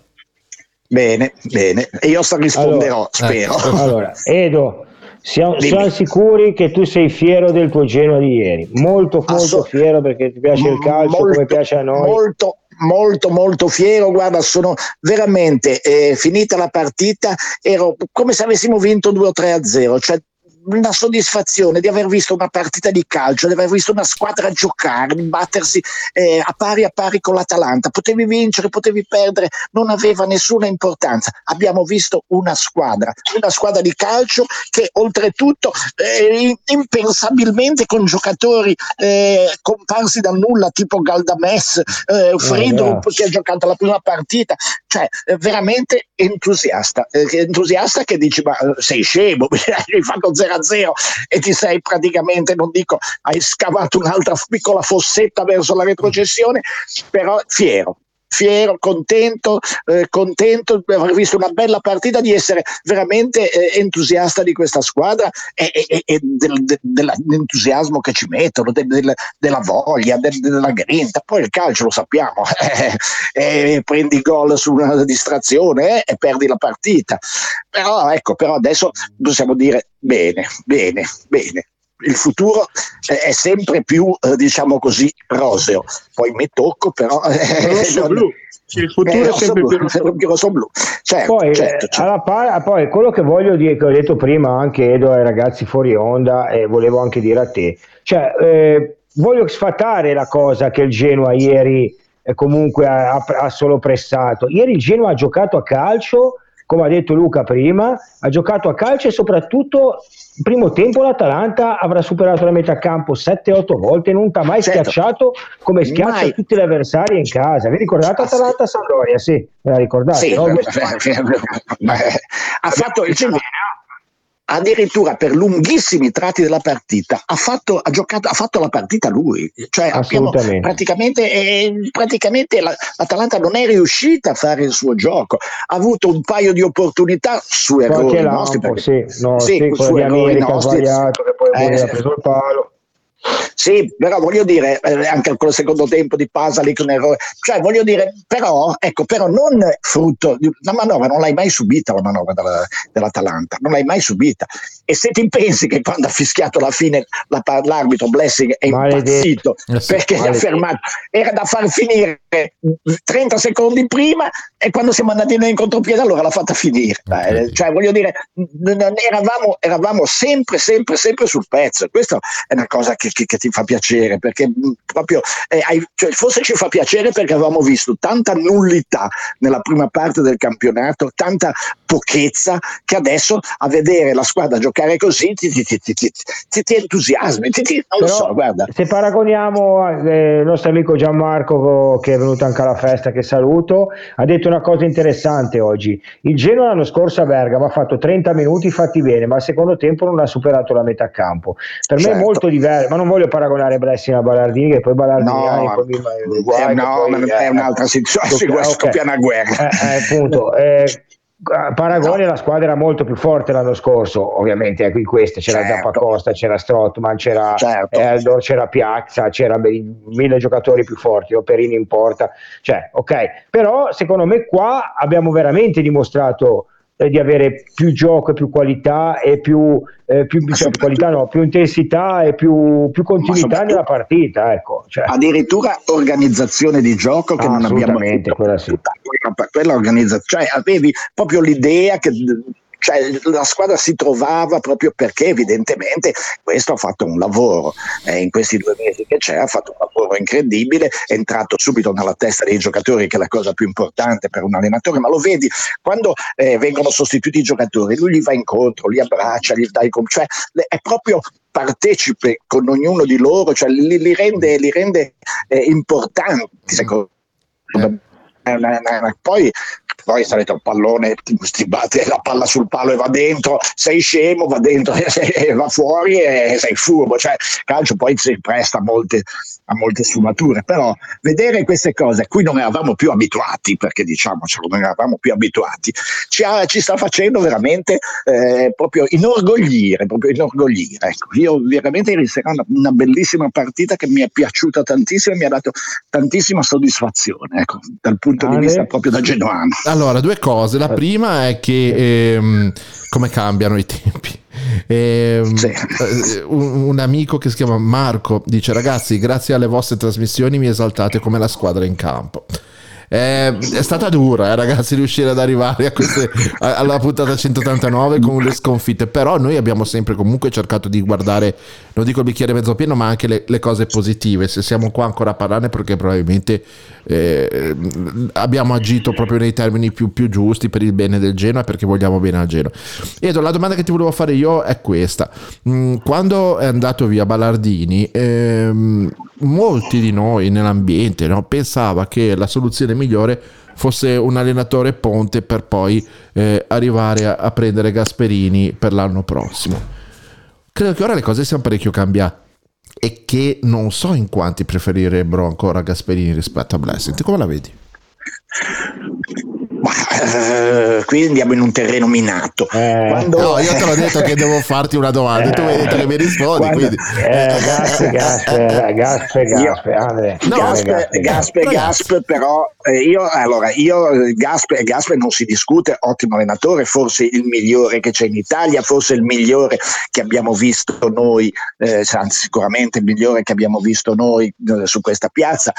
Bene, bene. E io risponderò, spero. Allora, Edo, siamo, siamo sicuri che tu sei fiero del tuo Genoa di ieri, molto molto Assolut- fiero perché ti piace il calcio Molto, come piace a noi. Molto, molto, molto fiero. Guarda, sono veramente eh, finita la partita, ero come se avessimo vinto 2 o 3 a 0. Cioè, una soddisfazione di aver visto una partita di calcio, di aver visto una squadra giocare, di battersi eh, a pari a pari con l'Atalanta. Potevi vincere, potevi perdere, non aveva nessuna importanza. Abbiamo visto una squadra, una squadra di calcio che oltretutto eh, impensabilmente con giocatori eh, comparsi dal nulla tipo Galdames, eh, Friedel bravo. che ha giocato la prima partita, cioè eh, veramente entusiasta, eh, entusiasta che dici ma eh, sei scemo, hai fatto 0-0 e ti sei praticamente, non dico, hai scavato un'altra piccola fossetta verso la retrocessione, però fiero. Fiero, contento, eh, contento di aver visto una bella partita, di essere veramente eh, entusiasta di questa squadra e, e- e- del- de- dell'entusiasmo che ci mettono, de- del- della voglia, de- della grinta. Poi il calcio lo sappiamo, eh, eh, prendi gol su una distrazione eh, e perdi la partita. Però ecco, però adesso possiamo dire bene, bene, bene. Il futuro eh, è sempre più, eh, diciamo così, roseo. Poi mi tocco, però. eh, Rosso blu. Il futuro eh, è rosso sempre blu, più rosso sempre più rosso blu. Certo, Poi, certo, eh, certo. par- poi quello che voglio dire, che ho detto prima anche Edo ai ragazzi fuori onda e volevo anche dire a te, cioè eh, voglio sfatare la cosa che il Genoa ieri eh, comunque ha, ha- ha solo pressato. Ieri il Genoa ha giocato a calcio, come ha detto Luca prima, ha giocato a calcio e soprattutto il primo tempo l'Atalanta avrà superato la metà campo 7-8 volte, non ti ha mai Certo. schiacciato come schiaccia Mai. tutti gli avversari in casa. Vi ricordate Ah, sì. Atalanta-Sandoria? Sì, me la ricordate? Sì, no? Beh, ha fatto il Genoa addirittura per lunghissimi tratti della partita ha fatto, ha giocato, ha fatto la partita lui cioè abbiamo Assolutamente. praticamente, eh, praticamente la- l'Atalanta non è riuscita a fare il suo gioco ha avuto un paio di opportunità su errori nostri perché- sì, no, sì, sì, su errori nostri. sbagliato, che poi Eh, ha preso il palo. Sì, però voglio dire, eh, anche col secondo tempo di Pasalic un errore, cioè voglio dire, però, ecco, però non frutto di la manovra, non l'hai mai subita la manovra della- dell'Atalanta, non l'hai mai subita. E se ti pensi che quando ha fischiato la fine la l'arbitro Blessing è Maledetto. impazzito Eh sì. perché gli ha Maledetto. fermato, era da far finire 30 secondi prima e quando siamo andati noi in contropiede allora l'ha fatta finire. Eh, cioè voglio dire, eravamo, eravamo sempre, sempre, sempre sul pezzo. Questa è una cosa che, che- che ti fa piacere perché mh, proprio eh, hai- cioè, forse ci fa piacere perché avevamo visto tanta nullità nella prima parte del campionato, tanta pochezza che adesso a vedere la squadra giocare così ti, ti, ti, ti, ti- ti- ti entusiasmi. non lo Però, so, guarda. se paragoniamo eh, il nostro amico Gianmarco che è venuto anche alla festa che saluto ha detto una cosa interessante oggi il Genoa l'anno scorso a Bergamo ha fatto 30 minuti fatti bene ma al secondo tempo non ha superato la metà campo per me Certo. è molto diverso ma non voglio paragonare Blessing a Ballardini che poi Ballardini No, ha, poi mi- eh, guai, no, poi, è eh, un'altra situazione, scoppia- qua ok. scoppia una guerra. Eh, eh, appunto, eh, a Paragone la squadra era molto più forte l'anno scorso, ovviamente ecco, in queste c'era Certo. Zappacosta, c'era Strottman, c'era Certo. Eldor, c'era Piazza, c'era mille giocatori più forti, Operini in porta, cioè ok, però secondo me qua abbiamo veramente dimostrato eh, di avere più gioco e più qualità e più, eh, più, cioè, più qualità no, più intensità e più, più continuità nella partita, ecco. Cioè, addirittura organizzazione di gioco che non abbiamo Assolutamente, avuto. quella sì. Quella, quella organizzazione, cioè avevi proprio l'idea che cioè la squadra si trovava proprio perché evidentemente questo ha fatto un lavoro eh, in questi due mesi che c'è, ha fatto un lavoro incredibile, è entrato subito nella testa dei giocatori che è la cosa più importante per un allenatore, ma lo vedi quando eh, vengono sostituiti i giocatori, lui gli va incontro, li abbraccia, gli dà i com- cioè è proprio partecipe con ognuno di loro, cioè li, li rende, li rende eh, importanti secondo me. Una- una- una- Poi poi sarete un pallone, ti, batte la palla sul palo e va dentro, sei scemo, va dentro e va fuori e sei furbo. Cioè, calcio poi si presta molte, a molte sfumature, però vedere queste cose a cui non eravamo più abituati, perché diciamocelo, non eravamo più abituati, ci, ha- ci sta facendo veramente eh, proprio inorgoglire, proprio inorgoglire. Ecco, io veramente ieri sera una, una bellissima partita che mi è piaciuta tantissimo e mi ha dato tantissima soddisfazione, ecco, dal punto di Ale? vista proprio da genuano. Allora, due cose. La prima è che ehm, come cambiano i tempi. Ehm, eh, un, un amico che si chiama Marco dice: Ragazzi, grazie alle vostre trasmissioni mi esaltate come la squadra in campo. Eh, è stata dura, eh, ragazzi, riuscire ad arrivare queste- alla puntata 189 con le sconfitte. Però noi abbiamo sempre comunque cercato di guardare, non dico il bicchiere mezzo pieno, ma anche le, le cose positive. Se siamo qua ancora a parlarne, perché probabilmente eh, abbiamo agito proprio nei termini più, più giusti per il bene del Genoa, perché vogliamo bene al Genoa. Edo, la domanda che ti volevo fare io è questa: Mm, quando è andato via Ballardini, ehm, molti di noi nell'ambiente no, pensava che la soluzione migliore fosse un allenatore ponte per poi eh, arrivare a, a prendere Gasperini per l'anno prossimo. Credo che ora le cose siano parecchio cambiate e che non so in quanti preferirebbero ancora Gasperini rispetto a Blessing. Come la vedi? Eh, qui andiamo in un terreno minato. Quando- No, io te l'ho detto che devo farti una domanda, tu mi hai detto che mi rispondi. Quando- Quindi... Eh, eh. No, Gasp, gas, Gasp, gas. Gasp, però eh, io, allora, io eh, Gasp, Gasp non si discute, ottimo allenatore, forse il migliore che c'è in Italia, forse il migliore che abbiamo visto noi, eh, anzi sicuramente il migliore che abbiamo visto noi eh, su questa piazza,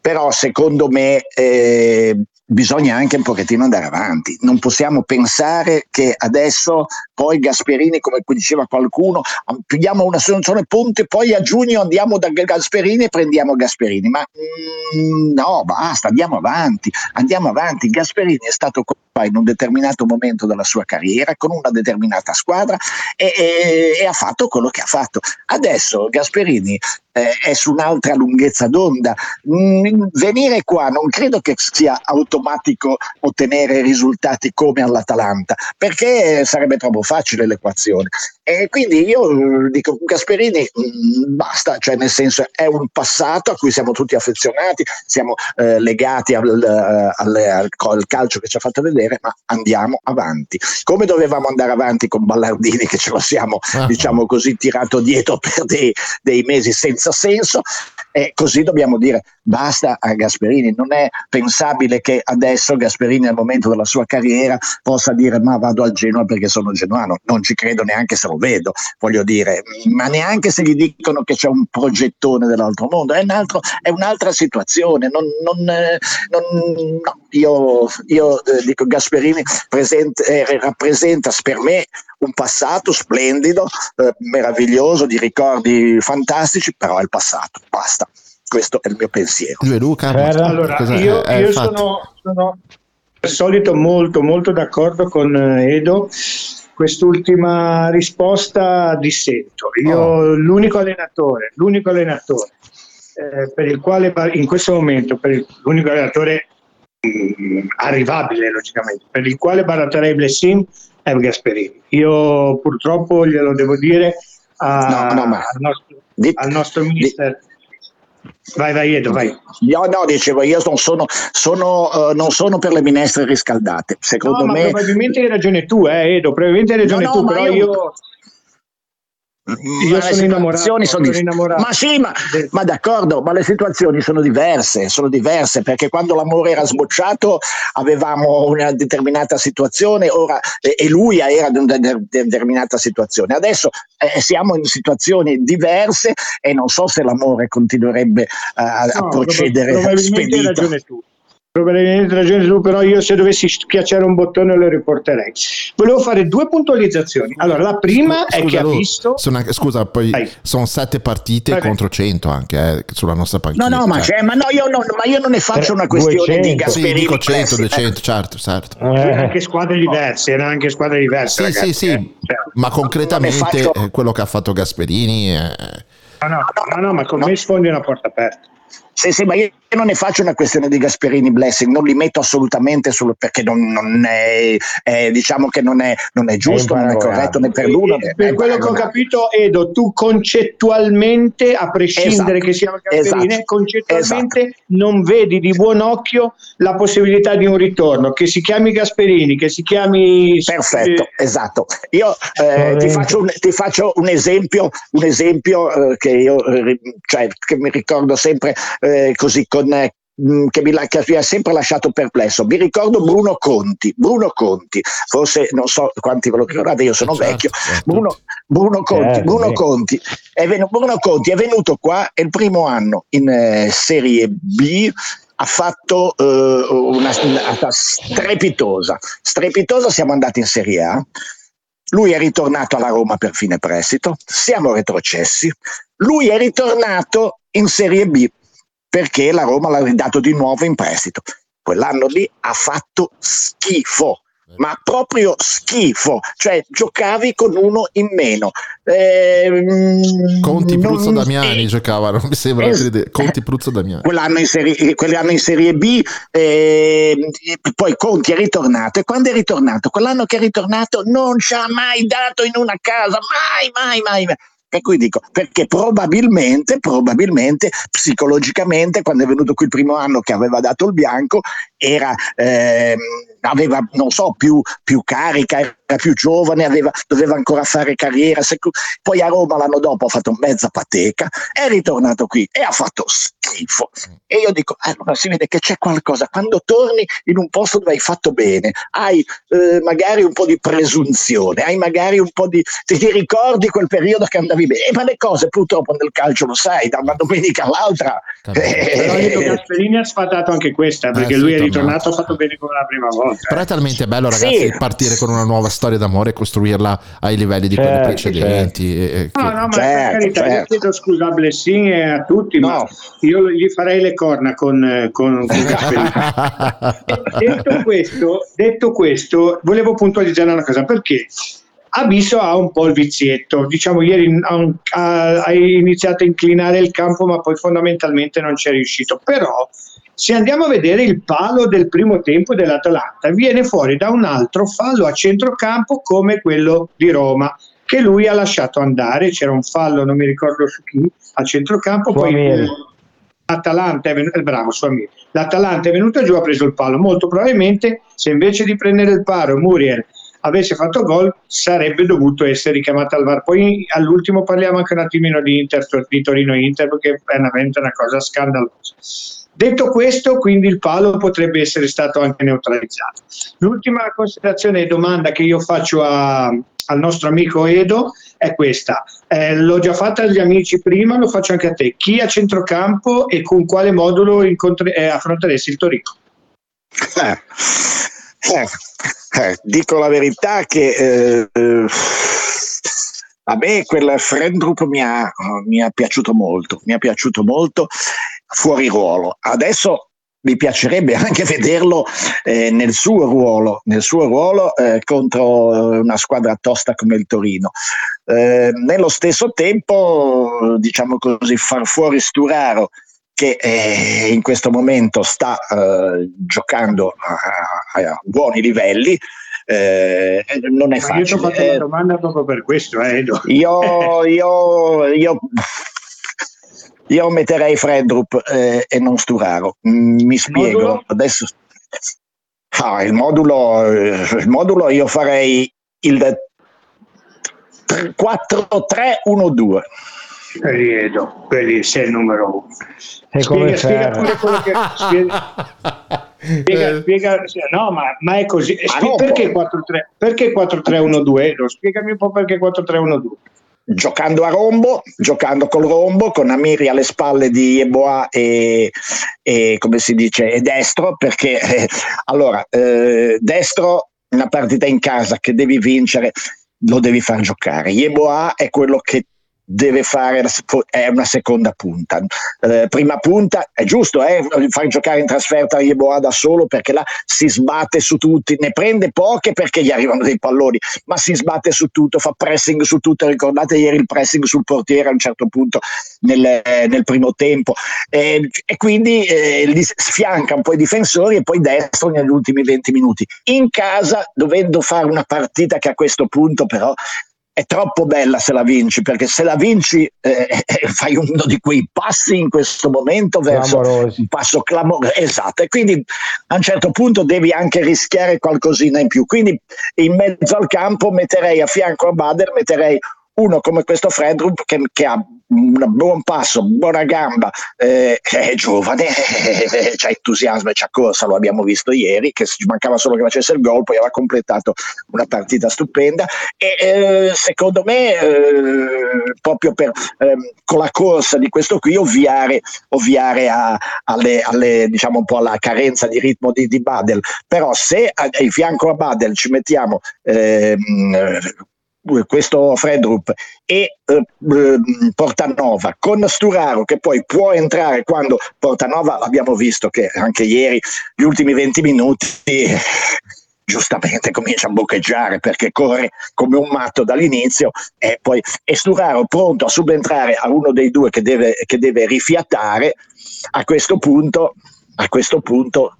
però secondo me eh, bisogna anche un pochettino andare avanti, non possiamo pensare che adesso poi Gasperini, come diceva qualcuno, pigliamo una soluzione ponte, poi a giugno andiamo da Gasperini e prendiamo Gasperini, ma mm, no, basta, andiamo avanti, andiamo avanti. Gasperini è stato qua in un determinato momento della sua carriera con una determinata squadra e, e- e ha fatto quello che ha fatto. Adesso Gasperini eh, è su un'altra lunghezza d'onda. Mm, venire qua non credo che sia automatico ottenere risultati come all'Atalanta, perché sarebbe troppo facile l'equazione. E quindi io eh, dico Gasperini mm, basta, cioè nel senso è un passato a cui siamo tutti affezionati, siamo eh, legati al, eh, alle- al, al calcio che ci ha fatto vedere, ma andiamo avanti. Come dovevamo andare avanti con Ballardini che ce lo siamo, diciamo così, tirato dietro per dei, dei mesi senza senso, e così dobbiamo dire basta a Gasperini. Non è pensabile che adesso Gasperini al momento della sua carriera possa dire ma vado al Genoa perché sono genuano. Non ci credo neanche se lo vedo, voglio dire, ma neanche se gli dicono che c'è un progettone dell'altro mondo. È, un altro- è un'altra situazione. Non, non, eh, non- no, io io, eh, dico Gasperini present- eh, rappresenta per me un passato splendido, eh, meraviglioso, di ricordi fantastici, però è il passato, basta. Questo è il mio pensiero. Luca, Allora, cosa- io, eh, io infatti. sono, sono al solito molto, molto d'accordo con Edo. Quest'ultima risposta dissento. Io Oh. l'unico allenatore, l'unico allenatore eh, per il quale in questo momento, per il- l'unico allenatore mm, arrivabile logicamente, per il quale baratterei Blessin è Gasperini. Io purtroppo glielo devo dire a- No, no, ma- al, nostro, al nostro minister. Vai, vai, Edo, vai. No, no, dicevo, io non sono, sono, eh, non sono per le minestre riscaldate. Secondo No, me, probabilmente hai ragione tu, eh, Edo, probabilmente hai ragione No, tu, però io- io, io ma sono innamorato, sono, sono innamorato. Ma sì, ma, ma d'accordo, ma le situazioni sono diverse, sono diverse perché quando l'amore era sbocciato avevamo una determinata situazione ora, e, lui era in una de- determinata situazione. Adesso eh, siamo in situazioni diverse e non so se l'amore continuerebbe eh, a, No, procedere proba- probabilmente hai spedito. ragione tu. Probabilmente ragione tu, però io se dovessi schiacciare un bottone lo riporterei. Volevo fare due puntualizzazioni. Allora, la prima è che ha Lu, visto. sono scusa, poi sono sette partite Vai, vai. contro 100 anche eh, sulla nostra panchina. No, no, ma, cioè. ma no, io non, ma io non ne faccio una questione di Sì, Gasperini. dico 100, Blessing, eh. 200, certo, certo. Erano anche squadre diverse, erano anche squadre diverse. Sì, sì, ragazzi, sì, eh. Cioè, ma concretamente faccio- eh, quello che ha fatto Gasperini è... no, no, no, no, ma con me sfondi una porta aperta. Sì, sì, ma io non ne faccio una questione di Gasperini Blessing, non li metto assolutamente solo perché non, non è, è- diciamo che non è, non è giusto, non è corretto né per l'uno. né Per quello che ho capito, Edo, tu concettualmente, a prescindere Esatto, che sia Gasperini, esatto, concettualmente non vedi di buon occhio la possibilità di un ritorno, che si chiami Gasperini, che si chiami... Perfetto, esatto. Io eh, ti, faccio un, ti faccio un esempio, un esempio eh, che io eh, cioè, che mi ricordo sempre eh, così con. eh, che mi, che mi ha sempre lasciato perplesso. Mi ricordo Bruno Conti. Bruno Conti, forse non so quanti ve lo ricordate, io sono Certo, vecchio. certo. Bruno, Bruno Conti, Certo, Bruno. Conti, è venu- Bruno Conti è venuto qua il primo anno in eh, Serie B ha fatto eh, una una strepitosa. Strepitosa, siamo andati in Serie A. Lui è ritornato alla Roma per fine prestito, siamo retrocessi. Lui è ritornato in Serie B perché la Roma l'ha ridato di nuovo in prestito. Quell'anno lì ha fatto schifo, ma proprio schifo, cioè giocavi con uno in meno. Ehm, Conti, Pruzzo, non- Damiani giocavano, mi sembra. Es- di- Conti, Pruzzo, Damiani. quell'anno in serie, quell'anno in serie B, ehm, poi Conti è ritornato. E quando è ritornato? Quell'anno che è ritornato non ci ha mai dato in una casa, mai, mai, mai. mai. Per cui dico, perché probabilmente, probabilmente, psicologicamente, quando è venuto qui il primo anno che aveva dato il bianco, era, ehm, aveva, non so, più, più carica, era più giovane, aveva- doveva ancora fare carriera. poi a Roma l'anno dopo ha fatto mezza pateca, è ritornato qui e ha fatto schifo. E io dico, allora si vede che c'è qualcosa. Quando torni in un posto dove hai fatto bene, hai eh, magari un po' di presunzione, hai magari un po' di. ti, ti ricordi quel periodo che andavi bene. Eh, ma le cose purtroppo nel calcio lo sai, da una domenica all'altra. Però eh, Gasperini ha sfatato anche questa, perché Eh, lui è tornato. ritornato, ha fatto bene come la prima volta. Però è talmente bello, ragazzi, Sì. partire con una nuova storia d'amore e costruirla ai livelli di quelle Certo, precedenti. e- e che- No, no, ma Certo, per carità, io certo. chiedo scusa a Blessing e a tutti, ma No. io gli farei le corna con, eh, con, con detto, questo, detto questo, volevo puntualizzare una cosa, perché Abisso ha un po' il vizietto, diciamo ieri ha, un- ha- ha iniziato a inclinare il campo ma poi fondamentalmente non ci è riuscito, però se andiamo a vedere il palo del primo tempo dell'Atalanta viene fuori da un altro fallo a centrocampo come quello di Roma che lui ha lasciato andare, c'era un fallo non mi ricordo su chi a centrocampo, poi eh, L'Atalanta è venuta, bravo Suamieri. L'Atalanta è venuta giù, ha preso il palo. Molto probabilmente, se invece di prendere il palo Muriel avesse fatto gol, sarebbe dovuto essere richiamato al VAR. Poi all'ultimo parliamo anche un attimino di, Inter, di Torino-Inter, perché è veramente una cosa scandalosa. Detto questo, quindi il palo potrebbe essere stato anche neutralizzato. L'ultima considerazione e domanda che io faccio a- al nostro amico Edo è questa. Eh, l'ho già fatta agli amici prima, lo faccio anche a te. Chi a centrocampo e con quale modulo incontre- eh, affronteresti il Torino? Eh, eh, eh, dico la verità che eh, a me quel Frendrup mi ha, mi ha piaciuto molto, mi ha piaciuto molto fuori ruolo. Adesso mi piacerebbe anche vederlo eh, nel suo ruolo, nel suo ruolo eh, contro una squadra tosta come il Torino. Eh, nello stesso tempo, diciamo così, far fuori Sturaro che eh, in questo momento sta eh, giocando a, a- buoni livelli, eh, non è Ma io ti ho facile. fatto la domanda proprio per questo, eh, Edo. Io, io, io, io metterei Fredrup eh, e non Sturaro. Mm, Mi spiego. modulo? Adesso, Ah, il, modulo, eh, il modulo io farei il 4-3-1-2. Quelli Edo, quelli sei il numero uno. Come Spiega, spiega pure quello che spiega, spiega, spiega- no, ma, ma è così. Ma perché poi- 4-3? Perché 4-3-1-2? Edo? Spiegami un po' perché 4-3-1-2. Giocando a rombo, giocando col rombo, con Amiri alle spalle di Eboa e, e come si dice, e destro, perché eh, allora, eh, destro una partita in casa che devi vincere, lo devi far giocare. Yeboah è quello che deve fare è una seconda punta. Eh, prima punta è giusto eh, far giocare in trasferta Yeboah da solo perché là si sbatte su tutti, ne prende poche perché gli arrivano dei palloni, ma si sbatte su tutto, fa pressing su tutto. Ricordate ieri il pressing sul portiere a un certo punto nel, eh, nel primo tempo e quindi eh, li sfianca un po' i difensori e poi destro negli ultimi 20 minuti. In casa, dovendo fare una partita che a questo punto però è troppo bella se la vinci, perché se la vinci eh, fai uno di quei passi in questo momento verso Clamorosi. un passo clamoroso. Esatto, e quindi a un certo punto devi anche rischiare qualcosina in più. Quindi in mezzo al campo metterei a fianco a Bader, metterei uno come questo Fredrup che, che ha un buon passo, buona gamba, eh, è giovane, eh, c'ha entusiasmo e c'ha corsa, lo abbiamo visto ieri, che ci mancava solo che facesse il gol, poi aveva completato una partita stupenda e eh, secondo me eh, proprio per, ehm, con la corsa di questo qui ovviare, ovviare a, alle, alle, diciamo un po' alla carenza di ritmo di, di Badel, però se a fianco a Badel ci mettiamo ehm, questo Fredrup e eh, Portanova con Sturaro che poi può entrare quando Portanova abbiamo visto che anche ieri gli ultimi 20 minuti giustamente comincia a boccheggiare perché corre come un matto dall'inizio e poi è Sturaro pronto a subentrare a uno dei due che deve, che deve rifiatare a questo punto a questo punto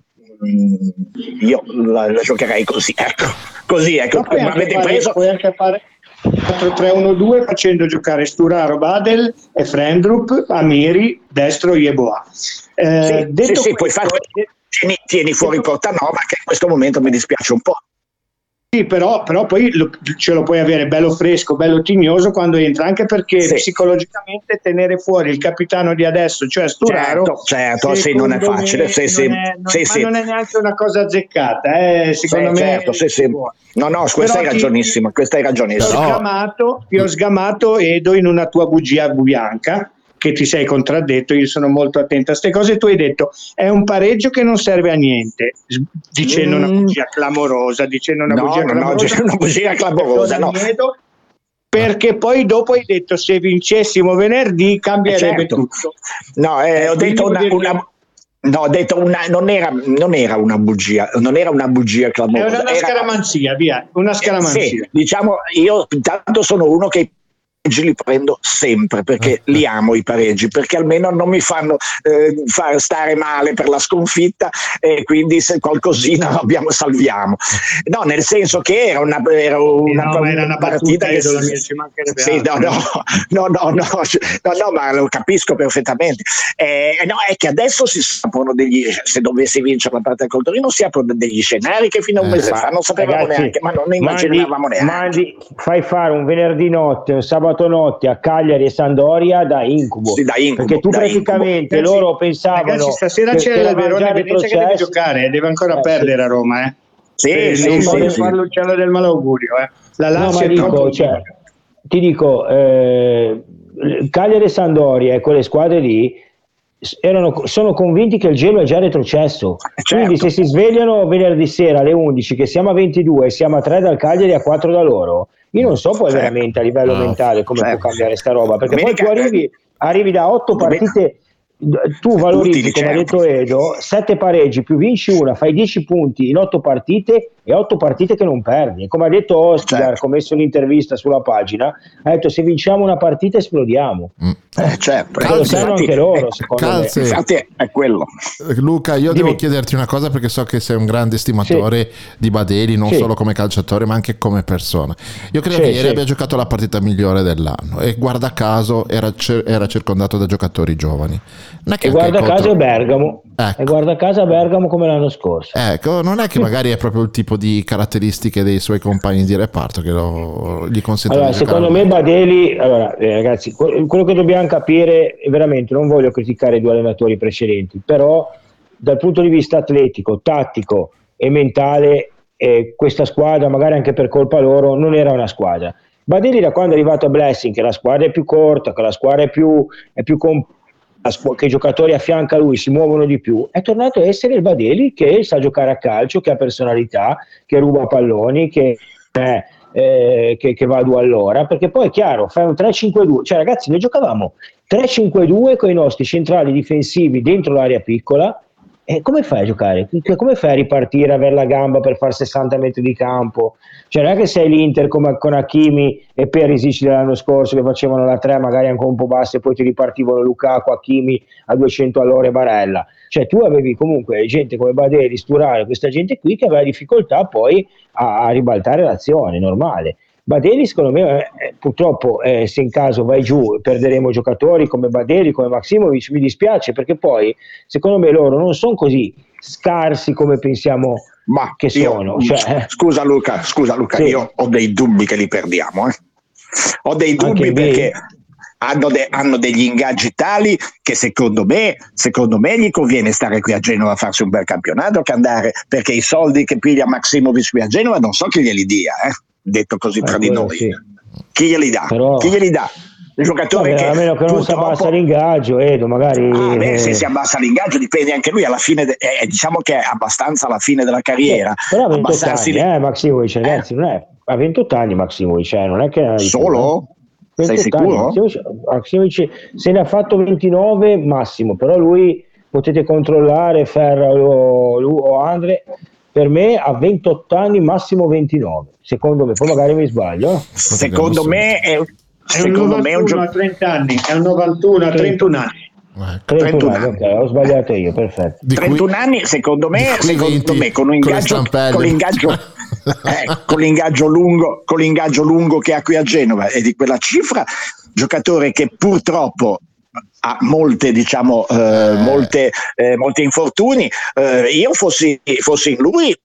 io la, la, giocherei così ecco. Così ecco. Avete fare, preso? puoi anche fare 4-3-1-2 facendo giocare Sturaro Badel e Frendrup Amiri destro Yeboah. Eh, sì, sì, sì, puoi fare tieni, tieni fuori Portanova che in questo momento mi dispiace un po' Sì, però, però poi lo, ce lo puoi avere bello fresco, bello tignoso quando entra, anche perché sì. psicologicamente tenere fuori il capitano di adesso, cioè Sturaro, certo, certo sì, non è facile, sì, sì, non, è, non, sì, sì. non è neanche una cosa azzeccata, eh, secondo sì, me. Certo, sì, sì. No, no, questa hai ragionissima, questa hai ragionissima. Ti ho, sgamato, ti ho sgamato Edo in una tua bugia bianca che ti sei contraddetto, io sono molto attento a queste cose, tu hai detto è un pareggio che non serve a niente, dicendo mm. una bugia clamorosa, dicendo una no, bugia no, clamorosa. No, una bugia clamorosa, no. Perché poi dopo hai detto se vincessimo venerdì cambierebbe certo. tutto. No, eh, ho detto una, una, No, ho detto una, non, era, non, era, una bugia, non era una bugia clamorosa. Era una scaramanzia, via, una scaramanzia. Eh, sì, diciamo, io intanto sono uno che li prendo sempre perché li amo i pareggi perché almeno non mi fanno eh, far stare male per la sconfitta e quindi se qualcosina abbiamo salviamo. No nel senso che era una, era una, no, era una partita che sì, no, no, no, no, no, no, no, ma lo capisco perfettamente. Eh, no, è che adesso si aprono degli se dovessi vincere la partita col Torino si aprono degli scenari che fino a un mese fa non sapevamo Ragazzi, neanche ma non ne immaginavamo mandi, neanche. mandi, fai fare un venerdì notte un sabato notte a Cagliari e Sandoria da incubo, sì, da incubo perché tu da praticamente incubo. loro pensavano ragazzi stasera che c'è il Verona Venezia che deve giocare deve ancora Eh, perdere sì. a Roma eh. sì, Eh, sì, non sì, sì. fare l'uccello del malaugurio eh. la No, Lazio ma è dico, troppo cioè, ti dico, eh, Cagliari e Sandoria e quelle squadre lì erano- sono convinti che il gelo è già retrocesso. Quindi se si svegliano venerdì sera alle 11 che siamo a 22 e siamo a 3 dal Cagliari e a 4 da loro, io non so poi Certo. veramente a livello No, mentale come certo. può cambiare sta roba, perché poi tu arrivi, arrivi da 8 Domenica- partite tu valorizzi, come ha certo. detto Edo, 7 pareggi più vinci una, fai 10 punti in 8 partite e 8 partite che non perdi. E come ha detto Ostigar, Certo. come ha messo l'intervista sulla pagina, ha detto se vinciamo una partita esplodiamo. Eh, certo, Perché lo Calze. sanno anche loro, secondo Calze. me. infatti è, quello Luca, io Dimmi. devo chiederti una cosa perché so che sei un grande stimatore di Badeli, non Sì. solo come calciatore ma anche come persona. Io credo Sì, che ieri sì. abbia giocato la partita migliore dell'anno e guarda caso era, cer- era circondato da giocatori giovani. Non è che E guarda contro- caso è Bergamo. Ecco. E guarda caso a Bergamo come l'anno scorso. Ecco, non è che magari è proprio il tipo di caratteristiche dei suoi compagni di reparto che lo, gli consentono Allora, di secondo me. Badeli, allora, eh, ragazzi, que- quello che dobbiamo capire, veramente non voglio criticare i due allenatori precedenti, però dal punto di vista atletico, tattico e mentale, eh, questa squadra, magari anche per colpa loro, non era una squadra. Badelli da quando è arrivato a Blessing, che la squadra è più corta, che la squadra è più, è più com- la squ- che i giocatori a fianco a lui si muovono di più, è tornato a essere il Badelli che sa giocare a calcio, che ha personalità, che ruba palloni, che, eh, eh, che, che va a due all'ora, perché poi è chiaro, fai un 3-5-2, cioè ragazzi noi giocavamo 3-5-2 con i nostri centrali difensivi dentro l'area piccola, e come fai a giocare? Come fai a ripartire, avere la gamba per fare 60 metri di campo? Cioè non è che sei l'Inter come con Hakimi e Perisic dell'anno scorso che facevano la 3 magari anche un po' bassa e poi ti ripartivano Lukaku, Hakimi a 200 all'ora e Barella. Cioè tu avevi comunque gente come Baderi, Sturare, questa gente qui che aveva difficoltà poi a, a ribaltare l'azione, normale. Badeli secondo me eh, purtroppo eh, se in caso vai giù perderemo giocatori come Badeli, come Maximovic, mi dispiace perché poi secondo me loro non sono così scarsi come pensiamo Ma che io- sono. Cioè, scusa Luca, scusa Luca, Sì. io ho dei dubbi che li perdiamo. eh. Ho dei dubbi Anche me. perché hanno, de- hanno degli ingaggi tali che secondo me, secondo me gli conviene stare qui a Genova a farsi un bel campionato che andare perché i soldi che piglia Maximovic qui a Genova non so chi glieli dia, eh, detto così tra di noi. sì. Chi glieli dà? Però- Chi glieli dà? Il giocatore vabbè, che a meno che non si abbassa l'ingaggio, Edo, magari... Ah, beh, se eh, si abbassa l'ingaggio dipende anche lui alla fine, de- eh, diciamo che è abbastanza alla fine della carriera. Però ha 28 Abbassarsi anni, eh, Maximovic, ragazzi, non è, ha 28 anni Maximovic, eh, non è che... più, Solo? eh. Sei 28 sicuro? Maximovic, Maximovic se ne ha fatto 29 massimo, però lui potete controllare Ferra o, o Andre, per me ha 28 anni, massimo 29, secondo me, poi magari mi sbaglio. eh. Secondo me è, secondo me è un 91 gioco. a 30 anni, è un 91 a 31 anni. 31 31 anni, ok, ho sbagliato io, perfetto. Di cui- 31 anni, secondo me, cui secondo 20 me con un con ingaggio, stampelle. con l'ingaggio, eh, con l'ingaggio lungo, con l'ingaggio lungo che ha qui a Genova e di quella cifra, giocatore che purtroppo ha molte, diciamo, eh, molte, eh, molti infortuni. Eh, io fossi, fossi in lui,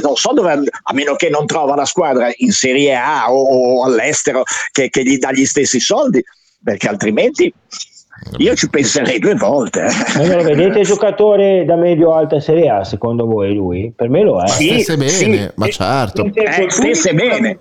non so dove, a meno che non trova la squadra in Serie A o, o all'estero che, che gli dà gli stessi soldi, perché altrimenti io ci penserei due volte. eh. Ma lo vedete giocatore da medio-alta Serie A, secondo voi lui? Per me lo è. Ma Sì, stesse bene, sì. ma certo. Eh, stesse bene.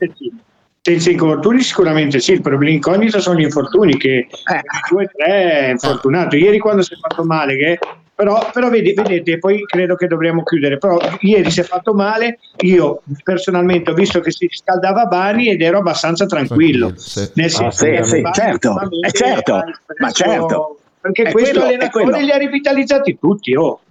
Senza infortuni sicuramente sì, il problema incognito sono gli infortuni che Eh. due o tre è infortunato. Ieri quando si è fatto male, che- però, però vedi- vedete, poi credo che dovremmo chiudere, però ieri si è fatto male, io personalmente ho visto che si scaldava Bani ed ero abbastanza tranquillo. Tranquillo, sì. Nel Ah, sì, sì, Bani certo, eh, certo, ma certo. Perché È questo quello, è allenatore quello. li ha rivitalizzati tutti, oh.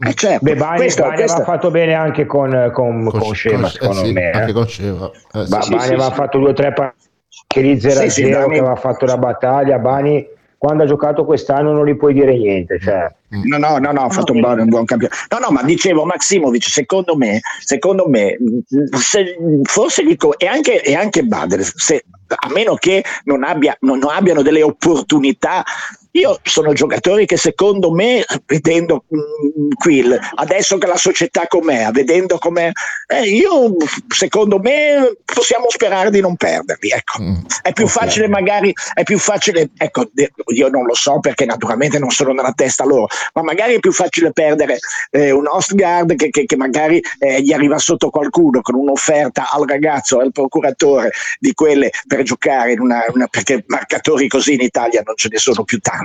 Eh, certo. Beh, Bani, Questo- Bani questo- aveva fatto bene anche con, con, con, Scema, eh secondo sì, me. eh. Anche con Scema. Eh. Ba- sì, Bani sì, aveva sì. fatto due o tre partite che lì 0 Sì, sì, 0 Bani- che aveva fatto la battaglia. Bani, quando ha giocato quest'anno, non gli puoi dire niente. Cioè. No, no, no, no, ha fatto un buon, un buon campionato. No, no, ma dicevo Maximovic, secondo me, secondo me, mh, se- forse dico, e anche, e anche Bader, se- a meno che non, abbia, non, non abbiano delle opportunità, io sono giocatori che secondo me, vedendo mh, Quill, adesso che la società com'è, vedendo com'è, eh, io secondo me possiamo sperare di non perderli. Ecco. Mm. È più Ok. facile magari, è più facile, ecco, io non lo so perché naturalmente non sono nella testa loro, ma magari è più facile perdere eh, un Ostgard che, che- che magari eh, gli arriva sotto qualcuno con un'offerta al ragazzo, al procuratore di quelle per giocare in una, una- perché marcatori così in Italia non ce ne sono più tanti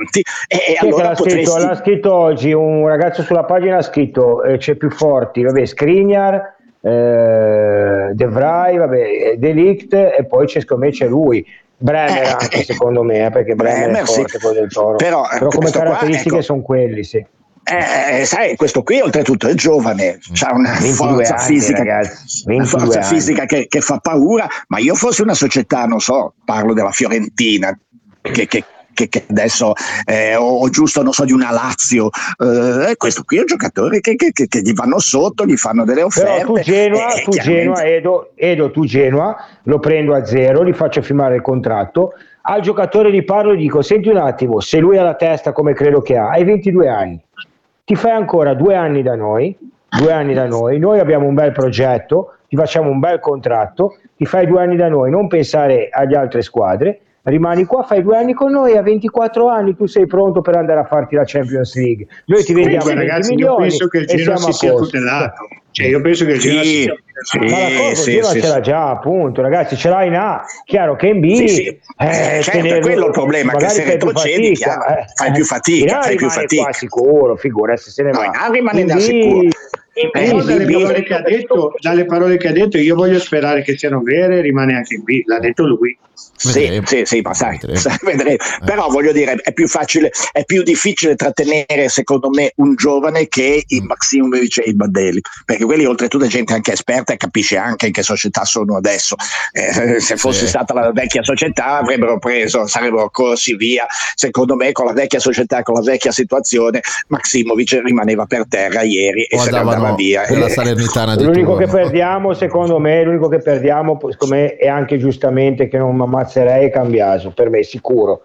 e, e che allora l'ha, scritto, potresti... l'ha scritto oggi un ragazzo sulla pagina ha scritto eh, c'è più forti, vabbè, Skriniar, eh, De Vrij, vabbè, Delict e poi c'è, secondo me c'è lui. Bremer Eh, anche eh, secondo me, eh, perché Bremer, Bremer, è sì. forte quello del Toro. Però, eh, come qua, caratteristiche ecco. sono quelli, sì. Eh, sai, questo qui oltretutto è giovane, ha una 22 forza anni, fisica, ragazzi, una 22 forza fisica che, che fa paura, ma io fossi una società, non so, parlo della Fiorentina, che, che- che- che adesso eh, o, o giusto, non so, di una Lazio, eh, questo qui è un giocatore che, che- che- gli vanno sotto, gli fanno delle offerte. Però tu Genoa, e- e tu Genoa Edo, Edo, tu Genoa, lo prendo a zero, gli faccio firmare il contratto. Al giocatore gli parlo e gli dico: Senti un attimo, se lui ha la testa come credo che ha, hai 22 anni, ti fai ancora due anni da noi, due anni da noi, noi abbiamo un bel progetto, ti facciamo un bel contratto, ti fai due anni da noi, non pensare alle altre squadre. Rimani qua, fai due anni con noi, a 24 anni tu sei pronto per andare a farti la Champions League. Noi ti vendiamo Comunque, 20 ragazzi, io milioni penso che il e Genoa siamo si a sia posto. tutelato. Cioè, io penso che il Genoa Sì, sia- sì, ma la cosa sì, Genoa sì, ce l'ha sì. già, appunto, ragazzi, ce l'hai in A. Chiaro che in B, Sì, sì. eh, certo, è tenerlo- quello il problema, che se retrocedi, fatica, eh. fai più fatica, A fai più fatica. qua sicuro, figura se se ne No, va. in A rimane In da B- sicuro. Eh, dalle parole, che ha detto, dalle parole che ha detto, io voglio sperare che siano vere, rimane anche B, l'ha detto lui. Sì, Vedremo. sì, sì, ma sai, Vedremo. sai, vedremo. Però voglio dire, è più facile, è più difficile trattenere, secondo me, un giovane che Mm. il Maximovic e il Baddelli, perché quelli oltretutto è gente anche esperta e capisce anche in che società sono adesso. Eh, se fosse Sì. stata la vecchia società avrebbero preso, sarebbero corsi via. Secondo me, con la vecchia società, con la vecchia situazione, Maximovic rimaneva per terra ieri e O se ne andavano via. Eh, Salernitana di L'unico che turno. perdiamo, secondo me, l'unico che perdiamo, secondo me, è anche giustamente che non mi ammazzerei è Cambiaso, per me sicuro.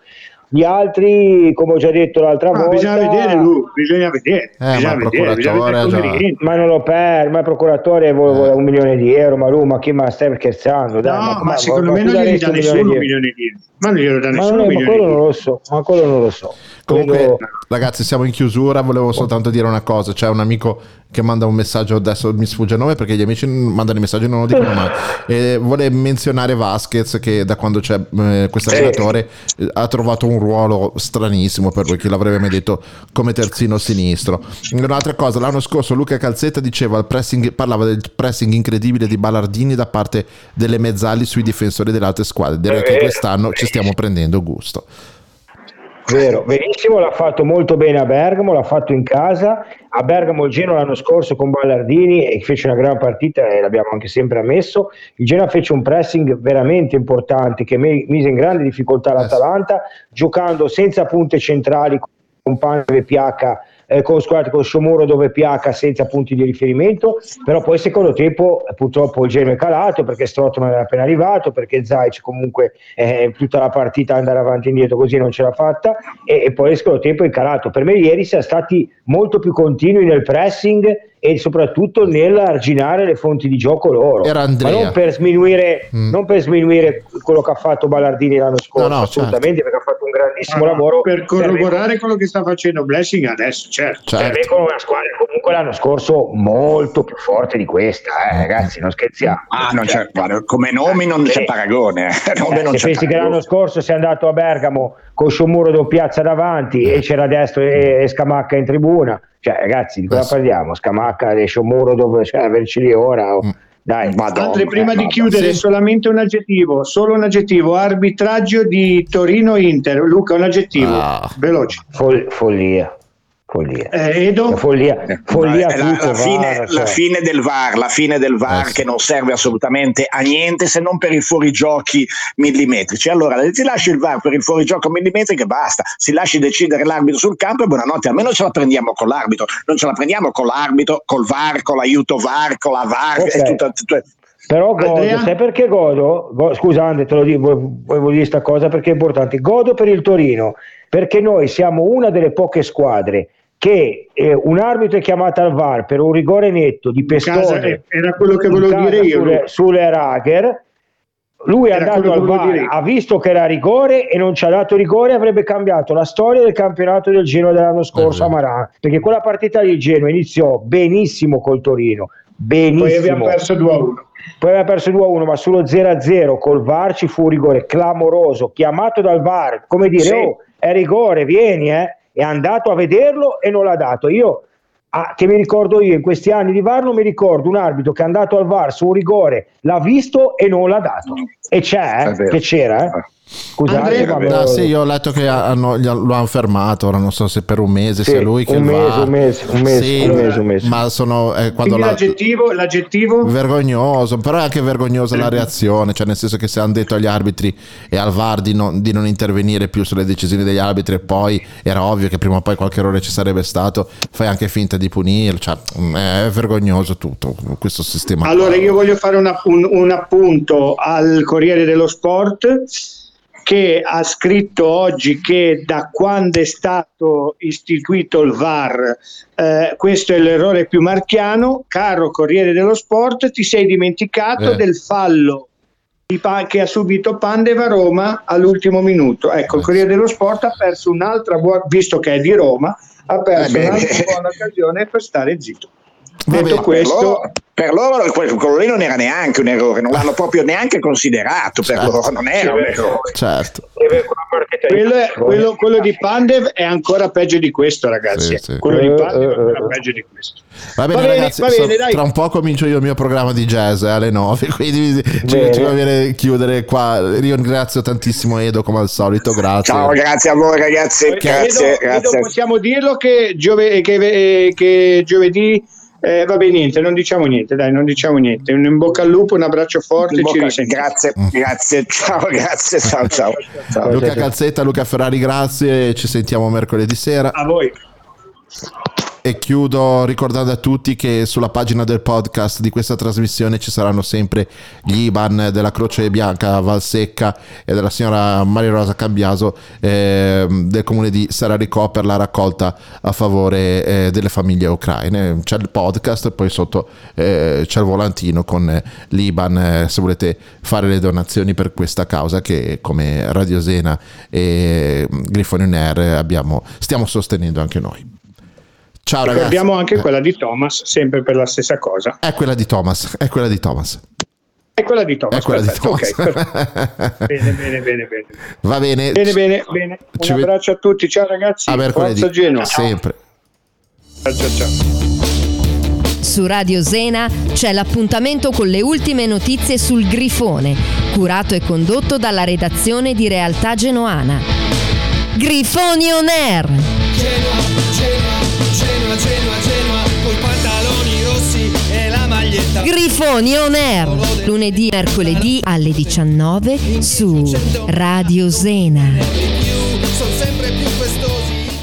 Gli altri, come ho già detto l'altra Ma volta, bisogna vedere lui, bisogna vedere, Eh, bisogna ma vedere, bisogna vedere rientra. ma non lo per, ma il procuratore vuole, vuole un milione di euro, ma lui, ma chi ma stai scherzando? Dai, No, ma, ma- secondo ma me non daresti dà un nessuno un milione di milione di euro. Ma non glielo dà Ma, nessuno non un è- ma milione quello non lo so, ma quello non lo so. Comunque, Quello- ragazzi, siamo in chiusura. Volevo soltanto dire una cosa: c'è un amico che manda un messaggio. Adesso mi sfugge il nome perché gli amici mandano i messaggi e non lo dicono mai. E vuole menzionare Vasquez, che da quando c'è eh, questo allenatore eh, ha trovato un ruolo stranissimo per lui. Chi l'avrebbe mai detto come terzino sinistro? Un'altra cosa, l'anno scorso Luca Calzetta diceva pressing, parlava del pressing incredibile di Ballardini da parte delle mezzali sui difensori delle altre squadre. Direi che Eh, quest'anno ci stiamo prendendo gusto. Vero, benissimo, l'ha fatto molto bene a Bergamo, l'ha fatto in casa. A Bergamo il Genoa l'anno scorso con Ballardini e fece una gran partita e l'abbiamo anche sempre ammesso. Il Genoa fece un pressing veramente importante che mise in grande difficoltà l'Atalanta, giocando senza punte centrali con Pane e Piacca, eh, con, scusate, con Sciomuro dove Piacca senza punti di riferimento, però poi secondo tempo purtroppo il Genoa è calato perché Strotto non era appena arrivato, perché Zaic comunque eh, tutta la partita andare avanti e indietro così non ce l'ha fatta e, e poi il secondo tempo è calato. Per me ieri siamo stati molto più continui nel pressing e soprattutto nell'arginare le fonti di gioco loro, Era ma Andrea. non per sminuire, Mm. non per sminuire quello che ha fatto Ballardini l'anno scorso, No, no, assolutamente perché ha fatto un grandissimo Ah, lavoro per corroborare quello che sta facendo Blessing adesso, certo. Certo. con una squadra comunque l'anno scorso molto più forte di questa, eh, ragazzi, non scherziamo. Ah, non c'è, guarda, come nomi non c'è Sì. paragone. eh, Nome Eh, non se c'è pensi che l'anno scorso sei andato a Bergamo con Sciomuro da piazza davanti e c'era destro e, e Scamacca in tribuna, cioè ragazzi di cosa Beh, sì. parliamo? Scamacca e Sciomuro dove cioè, averci lì ora? Mm. Dai, Madonna, Andre, prima eh, di madonna. chiudere, Sì. solamente un aggettivo, solo un aggettivo, arbitraggio di Torino-Inter. Luca, un aggettivo, Ah. veloce. Fol- follia, follia. Eh, Edo? Follia, follia Eh, la, tutto, la va, fine, non so. la fine del VAR, la fine del VAR Eh, sì. che non serve assolutamente a niente se non per i fuorigiochi millimetrici. Allora, si lascia il VAR per il fuorigioco millimetrico e basta, si lasci decidere l'arbitro sul campo e buonanotte, almeno ce la prendiamo con l'arbitro, non ce la prendiamo con l'arbitro, col VAR, con l'aiuto VAR, con la VAR, Ok. e tutta- tutta- Però godo, Andrea? sai perché godo? Go- scusa Andre, te lo dico, volevo dire questa cosa perché è importante. Godo per il Torino, perché noi siamo una delle poche squadre che eh, un arbitro è chiamato al VAR per un rigore netto di Pestone era quello che volevo dire io. sulle, sulle Rager. Lui è andato al VAR, ha visto che era rigore e non ci ha dato rigore, avrebbe cambiato la storia del campionato del Genoa dell'anno scorso Eh, a Marà, perché quella partita di Genoa iniziò benissimo col Torino, benissimo. Poi abbiamo perso 2 a 1. Poi aveva perso 2-1, ma sullo 0-0 col VAR ci fu un rigore clamoroso, chiamato dal VAR, come dire, Sì. oh, è rigore, vieni, eh. È andato a vederlo e non l'ha dato. Io, ah, che mi ricordo io, in questi anni di VAR non mi ricordo un arbitro che è andato al VAR su un rigore, l'ha visto e non l'ha dato. E c'è, eh, che c'era, eh. Scusate, Andrea, ma- Ah, sì, io ho letto che hanno- lo hanno fermato, ora non so se per un mese, Sì, sia lui che un mese, VAR. un mese, un mese, Sì, un mese, un mese. Ma sono eh, quando la, l'aggettivo, l'aggettivo? vergognoso, però è anche vergognosa la reazione, cioè nel senso che se hanno detto agli arbitri e al VAR di non, di non intervenire più sulle decisioni degli arbitri e poi era ovvio che prima o poi qualche errore ci sarebbe stato, fai anche finta di punire, cioè mm, è vergognoso tutto questo sistema. Allora qua. io voglio fare una- un, un appunto al Corriere dello Sport che ha scritto oggi che da quando è stato istituito il VAR eh, questo è l'errore più marchiano. Caro Corriere dello Sport, ti sei dimenticato Eh. del fallo che ha subito Pandev a Roma all'ultimo minuto. Ecco, il Corriere dello Sport ha perso un'altra buona, visto che è di Roma, ha perso Eh un'altra buona occasione per stare zitto. Detto questo, per loro, per loro quel- quello lì non era neanche un errore, non l'hanno proprio neanche considerato per Certo. loro, non era un errore. Certo. quello, è- quello- quello di Pandev è ancora peggio di questo, ragazzi. Sì, sì. Quello di Eh, Pandev è eh, ancora eh. peggio di questo. Va bene, Va bene, ragazzi, va so- bene, dai. tra un po' comincio io il mio programma di jazz eh, alle 9, quindi ci, Bene. ci va bene chiudere qua. Ringrazio tantissimo Edo come al solito, grazie. Ciao, grazie a voi ragazzi, grazie, vedo grazie. possiamo dirlo che, giove- che- che giovedì eh, vabbè niente, non diciamo niente, dai, non diciamo niente. Un in bocca al lupo, un abbraccio forte, ci bocca- risentiamo. grazie, grazie, ciao, grazie, ciao, ciao. ciao. Luca Calzetta, Luca Ferrari, grazie. Ci sentiamo mercoledì sera. A voi. E chiudo ricordando a tutti che sulla pagina del podcast di questa trasmissione ci saranno sempre gli IBAN della Croce Bianca Valsecca e della signora Maria Rosa Cambiaso ehm, del comune di Sararico per la raccolta a favore eh, delle famiglie ucraine. C'è il podcast, poi sotto eh, c'è il volantino con eh, l'IBAN eh, se volete fare le donazioni per questa causa che come Radio Sena e mm, Grifone on Air abbiamo, stiamo sostenendo anche noi. Ciao ragazzi. Ricordiamo anche quella di Thomas, sempre per la stessa cosa. È quella di Thomas, è quella di Thomas. È quella di Thomas. È quella di perfetto, Thomas. ok, perfetto. bene, bene, bene, bene. Va bene. Bene, bene, bene. Un abbraccio a tutti, ciao ragazzi. A mercoledì. Forza Genoa. Sempre. Ciao, ciao, ciao. Su Radio Zena c'è l'appuntamento con le ultime notizie sul Grifone, curato e condotto dalla redazione di Realtà Genoana. Grifoni on Air! Genoa, Genoa, Genoa, Genoa, Genoa, coi pantaloni rossi e la maglietta. Grifoni on Air! Lunedì mercoledì alle 19 su Radio Zena.